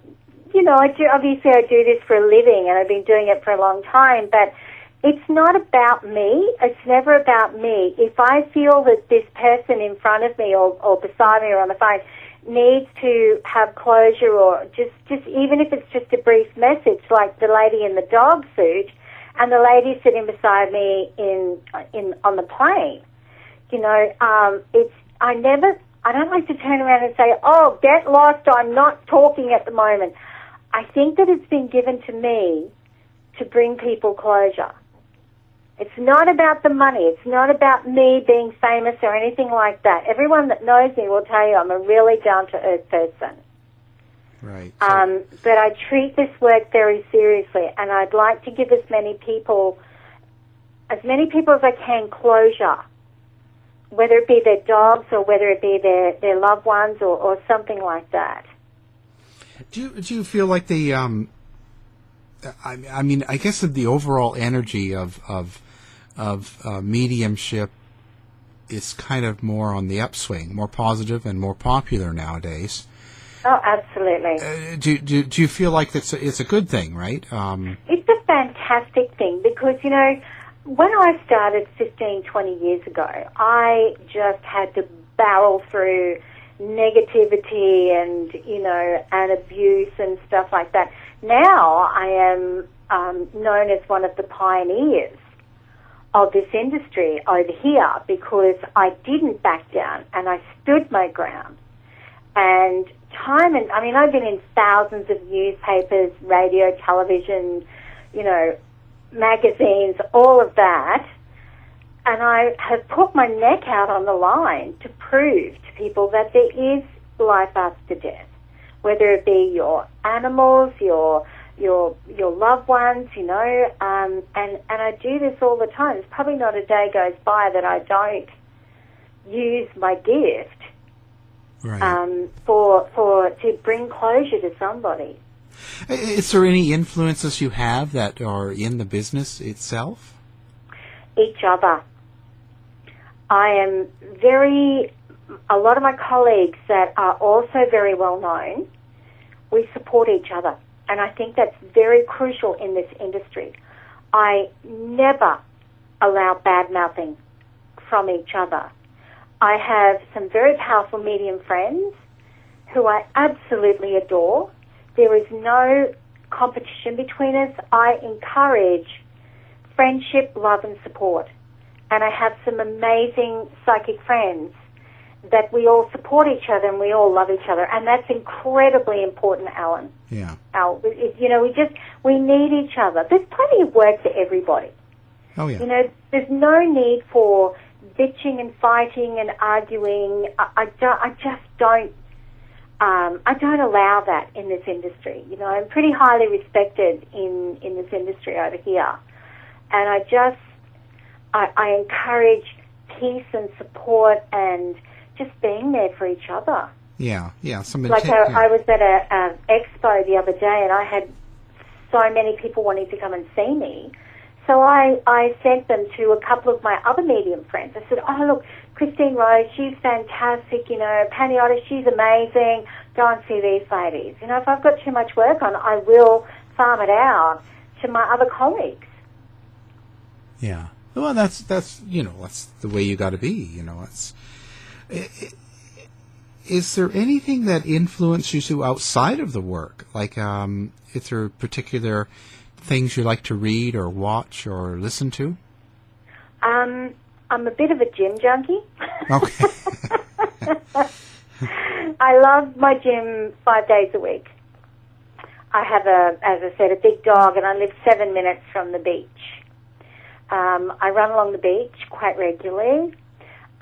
you know, I do, obviously I do this for a living and I've been doing it for a long time, but it's not about me. It's never about me. If I feel that this person in front of me or, or beside me or on the phone needs to have closure or just, just even if it's just a brief message like the lady in the dog suit and the lady sitting beside me in, in, on the plane, you know, um, it's, I never, I don't like to turn around and say, oh, get lost, I'm not talking at the moment. I think that it's been given to me to bring people closure. It's not about the money. It's not about me being famous or anything like that. Everyone that knows me will tell you I'm a really down to earth person. Right. Um, but I treat this work very seriously, and I'd like to give as many people, as many people as I can, closure. Whether it be their dogs or whether it be their, their loved ones or, or something like that. Do you, do you feel like the um, I, I mean, I guess the overall energy of of of uh, mediumship is kind of more on the upswing, more positive and more popular nowadays. Oh, absolutely. Uh, do, do do you feel like that's a, it's a good thing, right? Um, It's a fantastic thing because, you know, when I started 15, 20 years ago, I just had to barrel through negativity and, you know, and abuse and stuff like that. Now I am um, known as one of the pioneers of this industry over here because I didn't back down and I stood my ground. And time and, I mean, I've been in thousands of newspapers, radio, television, you know, magazines, all of that. And I have put my neck out on the line to prove to people that there is life after death, whether it be your animals, your your your loved ones, you know, um, and and I do this all the time. There's probably not a day goes by that I don't use my gift right. um, for for to bring closure to somebody. Is there any influences you have that are in the business itself? each other. I am very, a lot of my colleagues that are also very well known, we support each other. And I think that's very crucial in this industry. I never allow bad mouthing from each other. I have some very powerful medium friends who I absolutely adore. There is no competition between us. I encourage friendship, love, and support. And I have some amazing psychic friends that we all support each other and we all love each other. And that's incredibly important, Alan. Yeah. Al, you know, we just, we need each other. There's plenty of work for everybody. Oh yeah. You know, there's no need for bitching and fighting and arguing. I, I, don't, I just don't. Um, I don't allow that in this industry. You know, I'm pretty highly respected in in this industry over here, and I just I, I encourage peace and support and just being there for each other. Yeah, yeah. Some Like inten- I, yeah. I was at a, a expo the other day, and I had so many people wanting to come and see me. So I, I sent them to a couple of my other medium friends. I said, oh, look, Christine Rose, she's fantastic, you know, Penny Otter, she's amazing. Go and see these ladies. You know, if I've got too much work on, I will farm it out to my other colleagues. Yeah. Well, that's that's you know that's the way you got to be. You know, it's. i- i- Is there anything that influences you outside of the work? Like, um, is there particular things you like to read or watch or listen to? Um, I'm a bit of a gym junkie. Okay. *laughs* I love my gym five days a week. I have a, as I said, a big dog, and I live seven minutes from the beach. Um, I run along the beach quite regularly.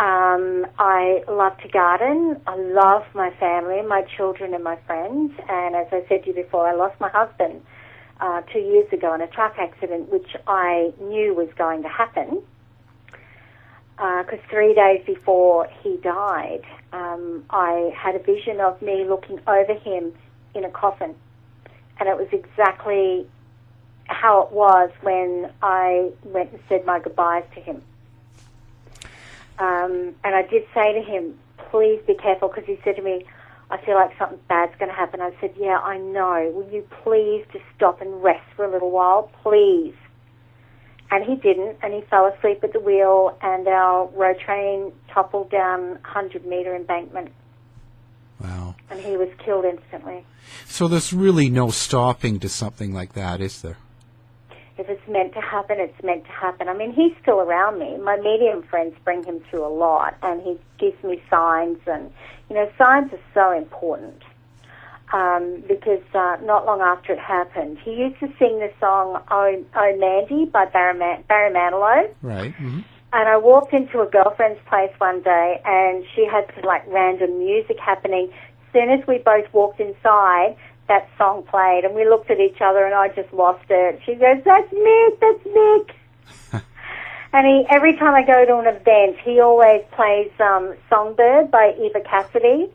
Um, I love to garden. I love my family, my children, and my friends. And as I said to you before, I lost my husband uh, two years ago in a truck accident, which I knew was going to happen because three days before he died, um, I had a vision of me looking over him in a coffin, and it was exactly how it was when I went and said my goodbyes to him. Um, and I did say to him, "Please be careful," because he said to me, "I feel like something bad's going to happen." I said, "Yeah, I know. Will you please just stop and rest for a little while, please?" And he didn't, and he fell asleep at the wheel, and our road train toppled down 100 metre embankment, Wow. and he was killed instantly. So there's really no stopping to something like that, is there? If it's meant to happen, it's meant to happen. I mean, he's still around me. My medium friends bring him through a lot, and he gives me signs, and, you know, signs are so important. Um, because uh, not long after it happened, he used to sing the song "Oh, oh Mandy" by Barry, Man- Barry Manilow. Right. hmm And I walked into a girlfriend's place one day, and she had some like random music happening. As soon as we both walked inside, that song played, and we looked at each other, and I just lost it. She goes, "That's Mick, that's Mick." *laughs* and he, every time I go to an event, he always plays um, "Songbird" by Eva Cassidy.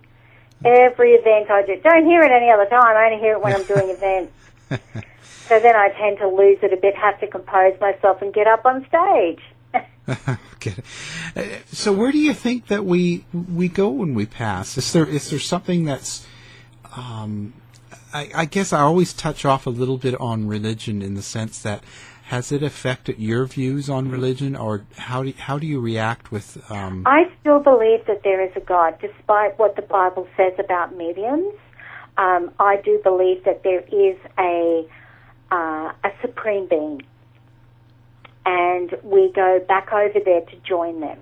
Every event I do, don't hear it any other time. I only hear it when I'm doing *laughs* events. So then I tend to lose it a bit, have to compose myself, and get up on stage. *laughs* Uh, So where do you think that we we go when we pass? Is there is there something that's um, I, I guess I always touch off a little bit on religion in the sense that has it affected your views on religion, or how do how do you react with? Um, I still believe that there is a God, despite what the Bible says about mediums. Um, I do believe that there is a uh, a supreme being, and we go back over there to join them.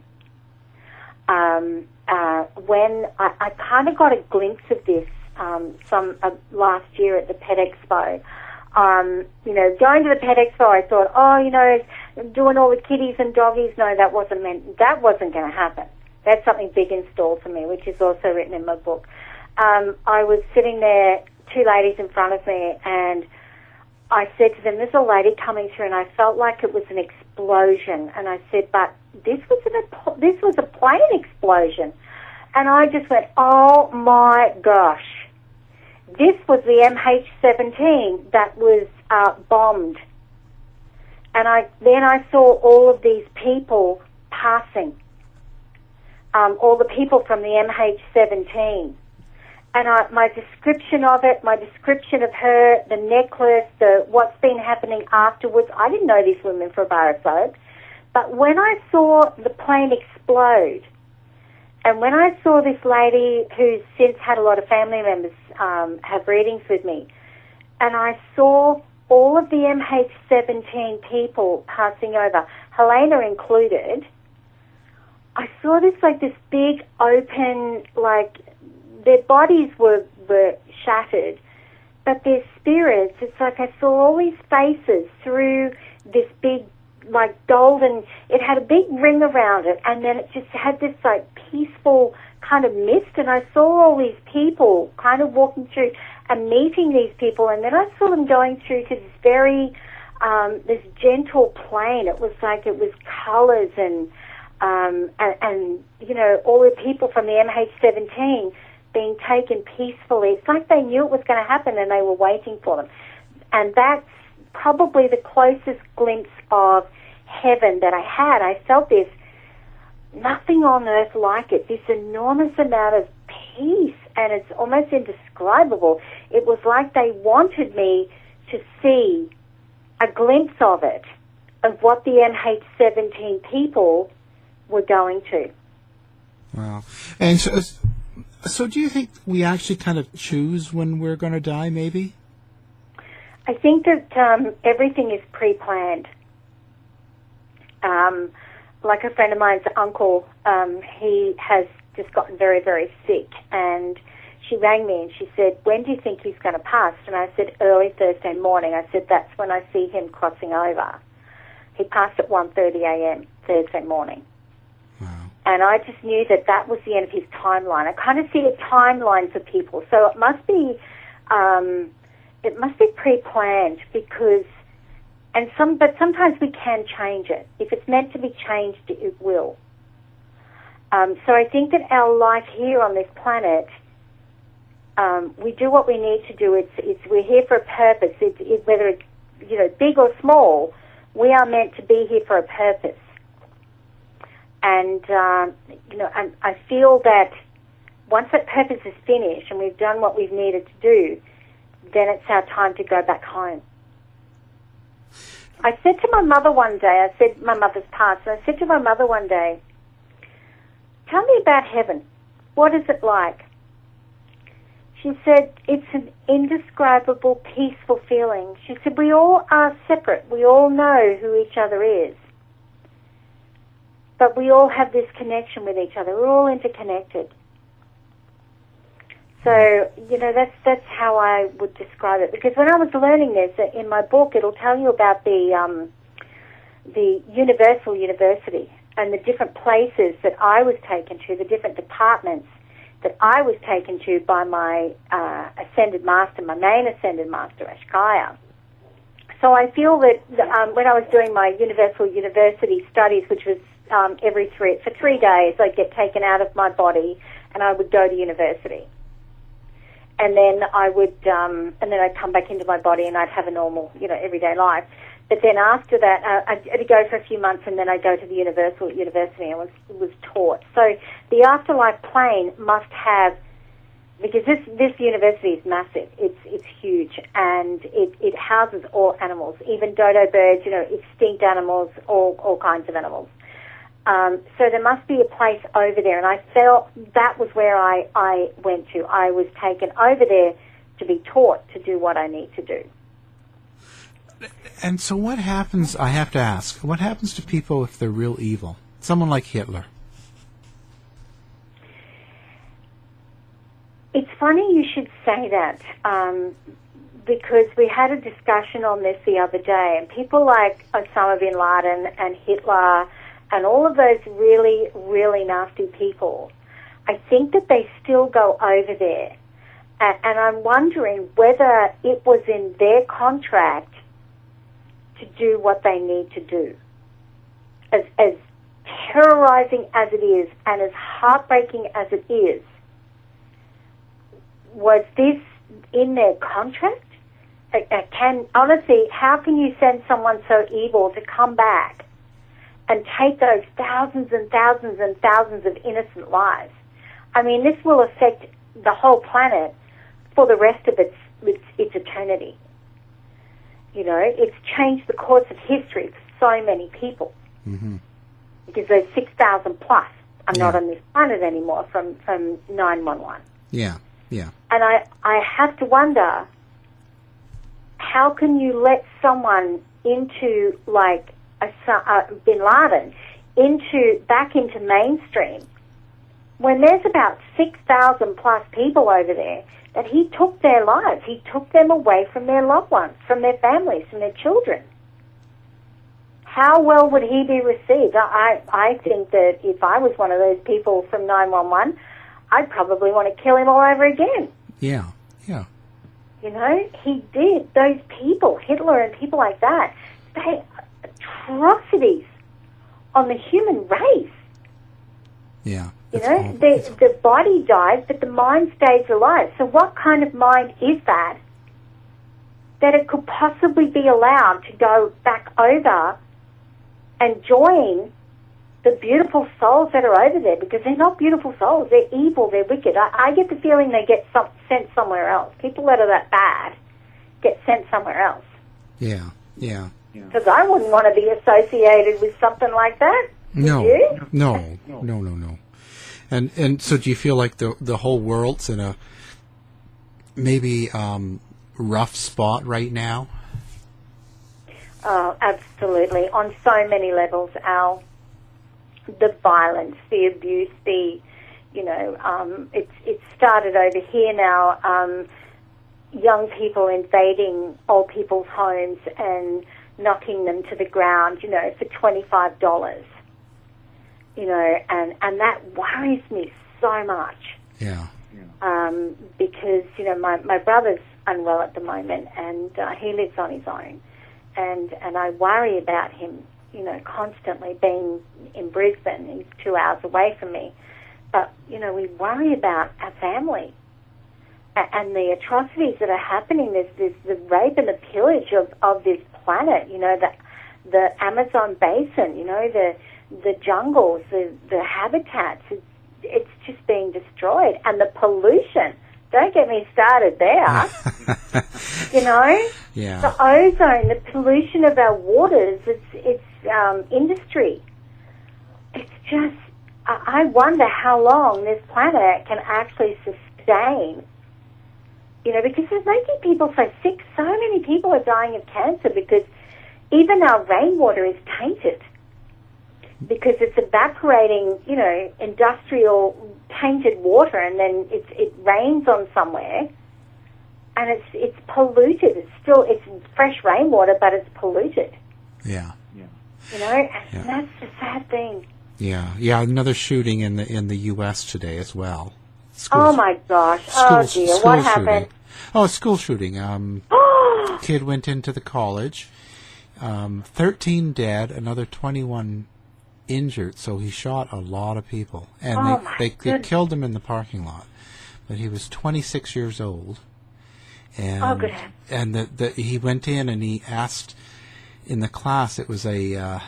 Um, uh, when I, I kind of got a glimpse of this um, some uh, last year at the Pet Expo. Um, you know, going to the Pet Expo, I thought, oh, you know, doing all the kitties and doggies. No, that wasn't meant. That wasn't going to happen. That's something big in store for me, which is also written in my book. Um, I was sitting there, two ladies in front of me, and I said to them, "There's a lady coming through," and I felt like it was an explosion. And I said, "But this was an, this was a plane explosion," and I just went, "Oh my gosh!" This was the MH17 that was uh, bombed, and I then I saw all of these people passing, um, all the people from the MH17 and I, my description of it, my description of her, the necklace, the what's been happening afterwards. I didn't know these women for a bar of soap. but when I saw the plane explode, and when I saw this lady who's since had a lot of family members um, have readings with me, and I saw all of the MH17 people passing over, Helena included. I saw this like this big open like their bodies were, were shattered, but their spirits, it's like I saw all these faces through this big, like golden, it had a big ring around it, and then it just had this like peaceful kind of mist, and I saw all these people kind of walking through and meeting these people, and then I saw them going through to this very, um, this gentle plane. It was like it was colors and, um, and, and, you know, all the people from the MH17 being taken peacefully. It's like they knew it was going to happen and they were waiting for them. And that's probably the closest glimpse of heaven that I had. I felt this nothing on earth like it, this enormous amount of peace, and it's almost indescribable. It was like they wanted me to see a glimpse of it, of what the MH17 people were going to. wow. And so, so do you think we actually kind of choose when we're going to die? Maybe. I think that um, everything is pre-planned. Um, like a friend of mine's uncle, um, he has just gotten very, very sick, and she rang me and she said, "When do you think he's going to pass?" And I said, "Early Thursday morning." I said, "That's when I see him crossing over." He passed at 1:30 a.m. Thursday morning. And I just knew that that was the end of his timeline. I kind of see a timeline for people, so it must be, um, it must be pre-planned because, and some, but sometimes we can change it. If it's meant to be changed, it will. Um, so I think that our life here on this planet, um, we do what we need to do. It's, it's we're here for a purpose. It's, it, whether it's you know big or small, we are meant to be here for a purpose and uh, you know, and I feel that once that purpose is finished and we've done what we've needed to do, then it's our time to go back home. I said to my mother one day, I said my mother's passed, I said to my mother one day, "Tell me about heaven. What is it like?" She said, "It's an indescribable, peaceful feeling." She said, "We all are separate. We all know who each other is." but we all have this connection with each other. We're all interconnected. So you know that's that's how I would describe it. Because when I was learning this uh, in my book, it'll tell you about the um, the Universal University and the different places that I was taken to, the different departments that I was taken to by my uh, ascended master, my main ascended master, Ashkaya. So I feel that um, when I was doing my Universal University studies, which was um, every three for three days, I'd get taken out of my body and I would go to university, and then I would um, and then I'd come back into my body and I'd have a normal, you know, everyday life. But then after that, uh, I'd, I'd go for a few months, and then I'd go to the Universal University and was was taught. So the afterlife plane must have because this this university is massive. It's it's huge, and it, it houses all animals, even dodo birds, you know, extinct animals, all all kinds of animals. Um, so there must be a place over there, and I felt that was where I I went to. I was taken over there to be taught to do what I need to do. And so, what happens? I have to ask: What happens to people if they're real evil? Someone like Hitler. It's funny you should say that um, because we had a discussion on this the other day, and people like Osama bin Laden and Hitler and all of those really, really nasty people, I think that they still go over there. And, I'm wondering whether it was in their contract to do what they need to do. As, as terrorizing as it is and as heartbreaking as it is, was this in their contract? Can honestly, how can you send someone so evil to come back and take those thousands and thousands and thousands of innocent lives? I mean, this will affect the whole planet for the rest of its its, its eternity. You know, it's changed the course of history for so many people Mm-hmm. because there's six thousand plus are not on this planet anymore from from nine one one. Yeah, yeah. And I, I have to wonder, how can you let someone into like Uh, Bin Laden into back into mainstream when there's about six thousand plus people over there that he took their lives, he took them away from their loved ones, from their families, from their children. How well would he be received? I, I think that if I was one of those people from 911, I'd probably want to kill him all over again. Yeah, yeah. You know, he did. Those people, Hitler and people like that, they atrocities on the human race. Yeah. You know, the the body dies, but the mind stays alive. So, what kind of mind is that? That it could possibly be allowed to go back over and join the beautiful souls that are over there because they're not beautiful souls. They're evil. They're wicked. I, I get the feeling they get some, sent somewhere else. People that are that bad get sent somewhere else. Yeah, yeah. Because I wouldn't want to be associated with something like that. No, you? no, no, no, no. And and so, do you feel like the the whole world's in a maybe um, rough spot right now? Oh, absolutely. On so many levels, Al. The violence, the abuse, the, you know, um, it's it's started over here now. Um, young people invading old people's homes and knocking them to the ground, you know, for twenty five dollars. You know, and and that worries me so much Yeah. um, because you know my my brother's unwell at the moment and uh, he lives on his own, and and I worry about him. You know, constantly being in Brisbane, he's two hours away from me, but you know we worry about our family a- and the atrocities that are happening. There's this the rape and the pillage of of this planet. You know the the Amazon basin. You know the the jungles, the the habitats. It's, it's just being destroyed, and the pollution. Don't get me started there. *laughs* you know, Yeah. the ozone, the pollution of our waters. It's it's um, industry. It's just. I I wonder how long this planet can actually sustain. You know, because it's making people so sick. So many people are dying of cancer because even our rainwater is tainted. because it's evaporating, you know, industrial tainted water, and then it it rains on somewhere, and it's it's polluted. It's still it's fresh rainwater, but it's polluted. Yeah. You know, and that's the sad thing. Yeah, yeah. Another shooting in the in the U.S. today as well. oh my gosh! oh dear, school what shooting. Oh, a school shooting. Um, *gasps* kid went into the college. Um, Thirteen dead, another twenty-one injured. So he shot a lot of people, and Oh, they, they they killed him in the parking lot. But he was twenty-six years old, and Oh, good and the, the he went in and he asked in the class. It was a uh,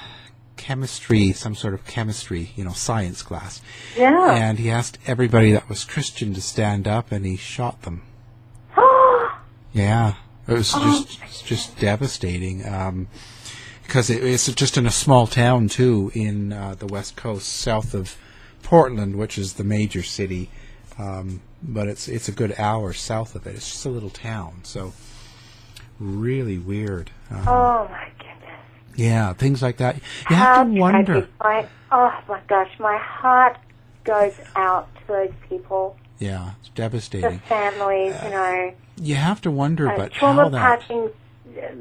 chemistry, some sort of chemistry, you know, science class. Yeah. And he asked everybody that was Christian to stand up, and he shot them. Yeah, it was Oh, just just devastating. Um, because it, it's just in a small town too, in uh, the west coast, south of Portland, which is the major city. Um, but it's it's a good hour south of it. It's just a little town, so really weird. Um, oh my goodness! yeah, things like that. You How have to wonder. My, oh my gosh, my heart goes out to those people, Yeah, it's the devastating. families. You know, You have to wonder, Uh, but trauma how that? passings.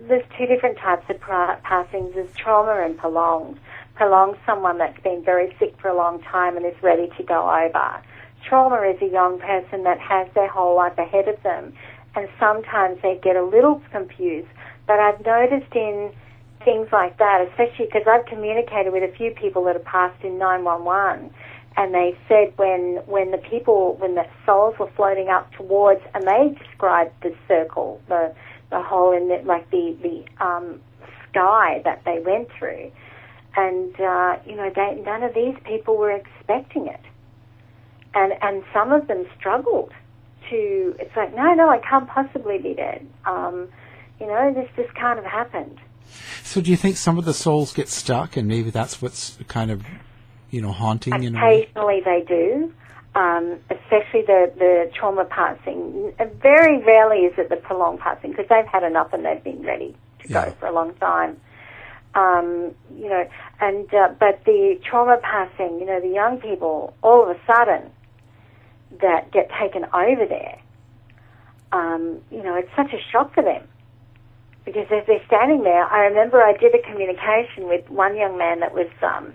There's two different types of pra- passings. There's trauma and prolonged. Prolonged, someone that's been very sick for a long time and is ready to go over. Trauma is a young person that has their whole life ahead of them, and sometimes they get a little confused. But I've noticed in things like that, especially because I've communicated with a few people that have passed in 911, and they said when when the people when the souls were floating up towards, and they described the circle, the the hole in the like the the um, sky that they went through, and uh, you know they, none of these people were expecting it, and and some of them struggled to. It's like no no I can't possibly be dead. Um, you know this just can't have happened. So, do you think some of the souls get stuck, and maybe that's what's kind of, you know, haunting? Occasionally they do, um, especially the, the trauma passing. Uh, Very rarely is it the prolonged passing because they've had enough and they've been ready to go for a long time. Um, you know, and uh, but the trauma passing, you know, the young people all of a sudden that get taken over there, um, you know, it's such a shock for them because as they're standing there, I remember I did a communication with one young man that was, um,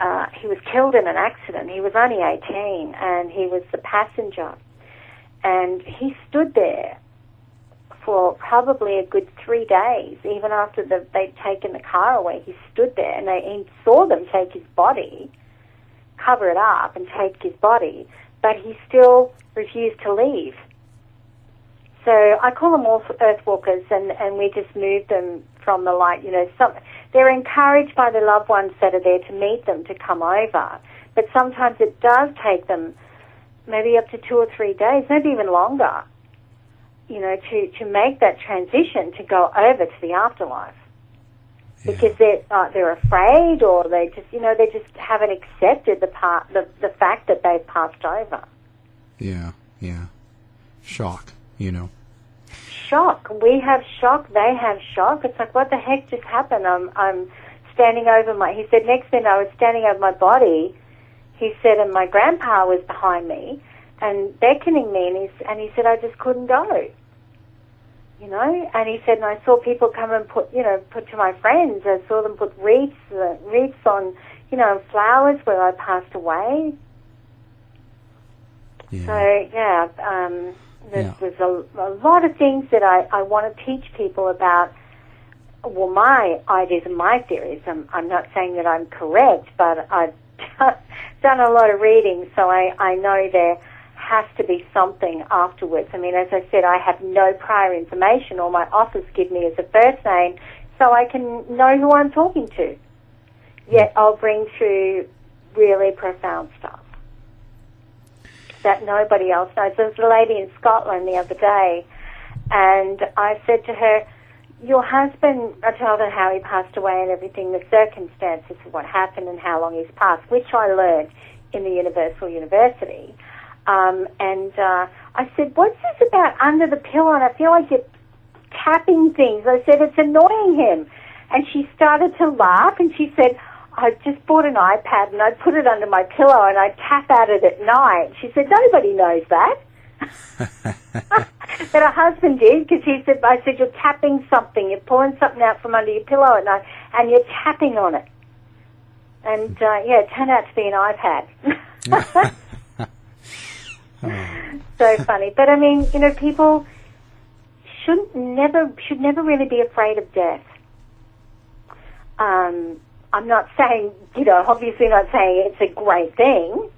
uh, he was killed in an accident. He was only 18 and he was the passenger. And he stood there for probably a good three days, even after the, they'd taken the car away. He stood there and they, he saw them take his body, cover it up and take his body, but he still refused to leave. So I call them all earthwalkers, and, and we just move them from the light. You know, some they're encouraged by the loved ones that are there to meet them to come over, but sometimes it does take them maybe up to two or three days, maybe even longer. You know, to to make that transition to go over to the afterlife because they're uh, they're afraid or they just you know they just haven't accepted the part the the fact that they've passed over. Yeah, yeah. Shock, you know. Shock. We have shock. They have shock. It's like, what the heck just happened? I'm, I'm standing over my. He said, next thing I was standing over my body. He said, and my grandpa was behind me and beckoning me, and he and he said, I just couldn't go. You know, and he said, and I saw people come and put, you know, put to my friends. I saw them put wreaths, uh, wreaths on, you know, flowers where I passed away. So yeah, um, there's, Yeah. there's a, a lot of things that I, I want to teach people about. Well, my ideas and my theories. I'm, I'm not saying that I'm correct, but I've *laughs* done a lot of reading, so I, I know there has to be something afterwards. I mean, as I said, I have no prior information. All my office give me as a first name, so I can know who I'm talking to. Yet I'll bring through really profound stuff that nobody else knows. There was a lady in Scotland the other day, and I said to her, Your husband, I told her how he passed away and everything, the circumstances of what happened and how long he's passed, which I learned in the Universal University. Um, and uh, I said, What's this about under the pillow? And I feel like you're tapping things. I said, It's annoying him. And she started to laugh and she said, I just bought an iPad and I put it under my pillow and I tap at it at night. She said, nobody knows that. *laughs* but her husband did because he said, I said, you're tapping something. You're pulling something out from under your pillow at night and you're tapping on it. And uh, yeah, it turned out to be an iPad. *laughs* so funny. But I mean, you know, people should never should never really be afraid of death. Um, I'm not saying, you know, obviously not saying it's a great thing,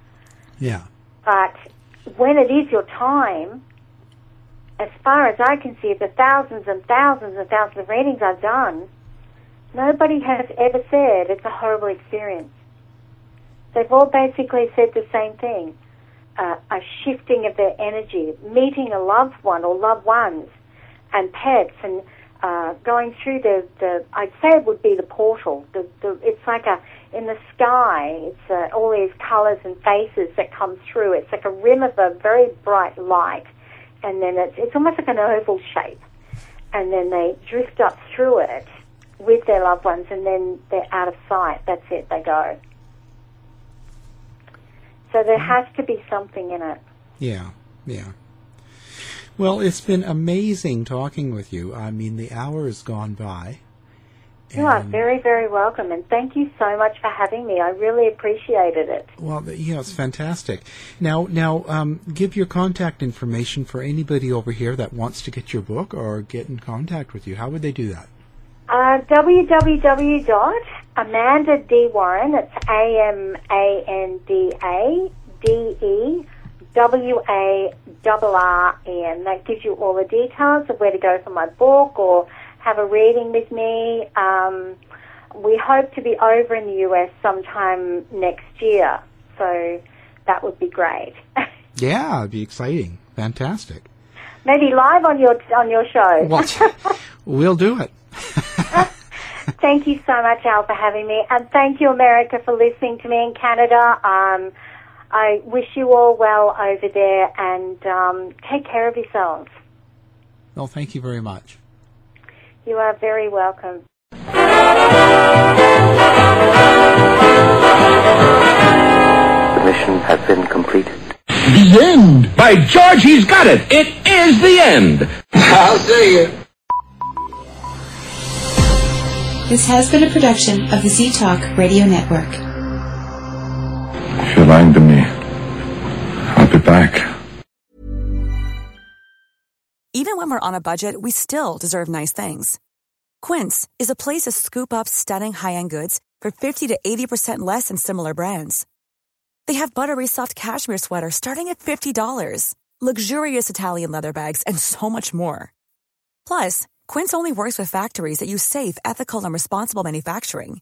Yeah. but when it is your time, as far as I can see, the thousands and thousands and thousands of readings I've done, nobody has ever said it's a horrible experience. They've all basically said the same thing. Uh, a shifting of their energy, meeting a loved one or loved ones and pets and uh, going through the, the, I'd say it would be the portal. The, the, it's like a, in the sky, it's uh, all these colors and faces that come through. It's like a rim of a very bright light. And then it's, it's almost like an oval shape. And then they drift up through it with their loved ones and then they're out of sight. That's it, they go. So there has to be something in it. Yeah, yeah. Well, it's been amazing talking with you. I mean, the hour has gone by. You are very, very welcome, and thank you so much for having me. I really appreciated it. Well, yeah, it's fantastic. Now, now, um, give your contact information for anybody over here that wants to get your book or get in contact with you. How would they do that? Uh, www.amanda.dwarren, it's A-M-A-N-D-A-D-E-W-A-R-R-N. That gives you all the details of where to go for my book or have a reading with me. Um, we hope to be over in the US sometime next year, so that would be great. *laughs* Yeah, it'd be exciting. Fantastic. Maybe live on your on your show. We'll *laughs* do it. *laughs* thank you so much, Al, for having me, and thank you, America, for listening to me in Canada. Um, I wish you all well over there, and um, take care of yourselves. Well, thank you very much. You are very welcome. The mission has been completed. The end. By George, he's got it. It is the end. I'll see you. This has been a production of the Z Talk Radio Network. If you're lying to me, I'll be back. Even when we're on a budget, we still deserve nice things. Quince is a place to scoop up stunning high-end goods for 50 to 80% less than similar brands. They have buttery soft cashmere sweaters starting at $50, luxurious Italian leather bags, and so much more. Plus, Quince only works with factories that use safe, ethical, and responsible manufacturing.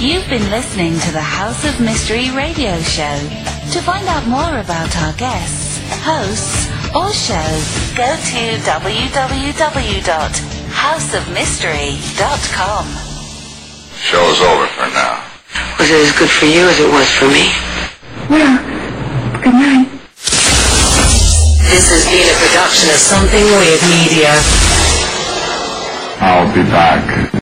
You've been listening to the House of Mystery radio show. To find out more about our guests, hosts, or shows, go to www.houseofmystery.com. Show's over for now. Was it as good for you as it was for me? Well, good night. This has been a production of Something Weird Media. I'll be back.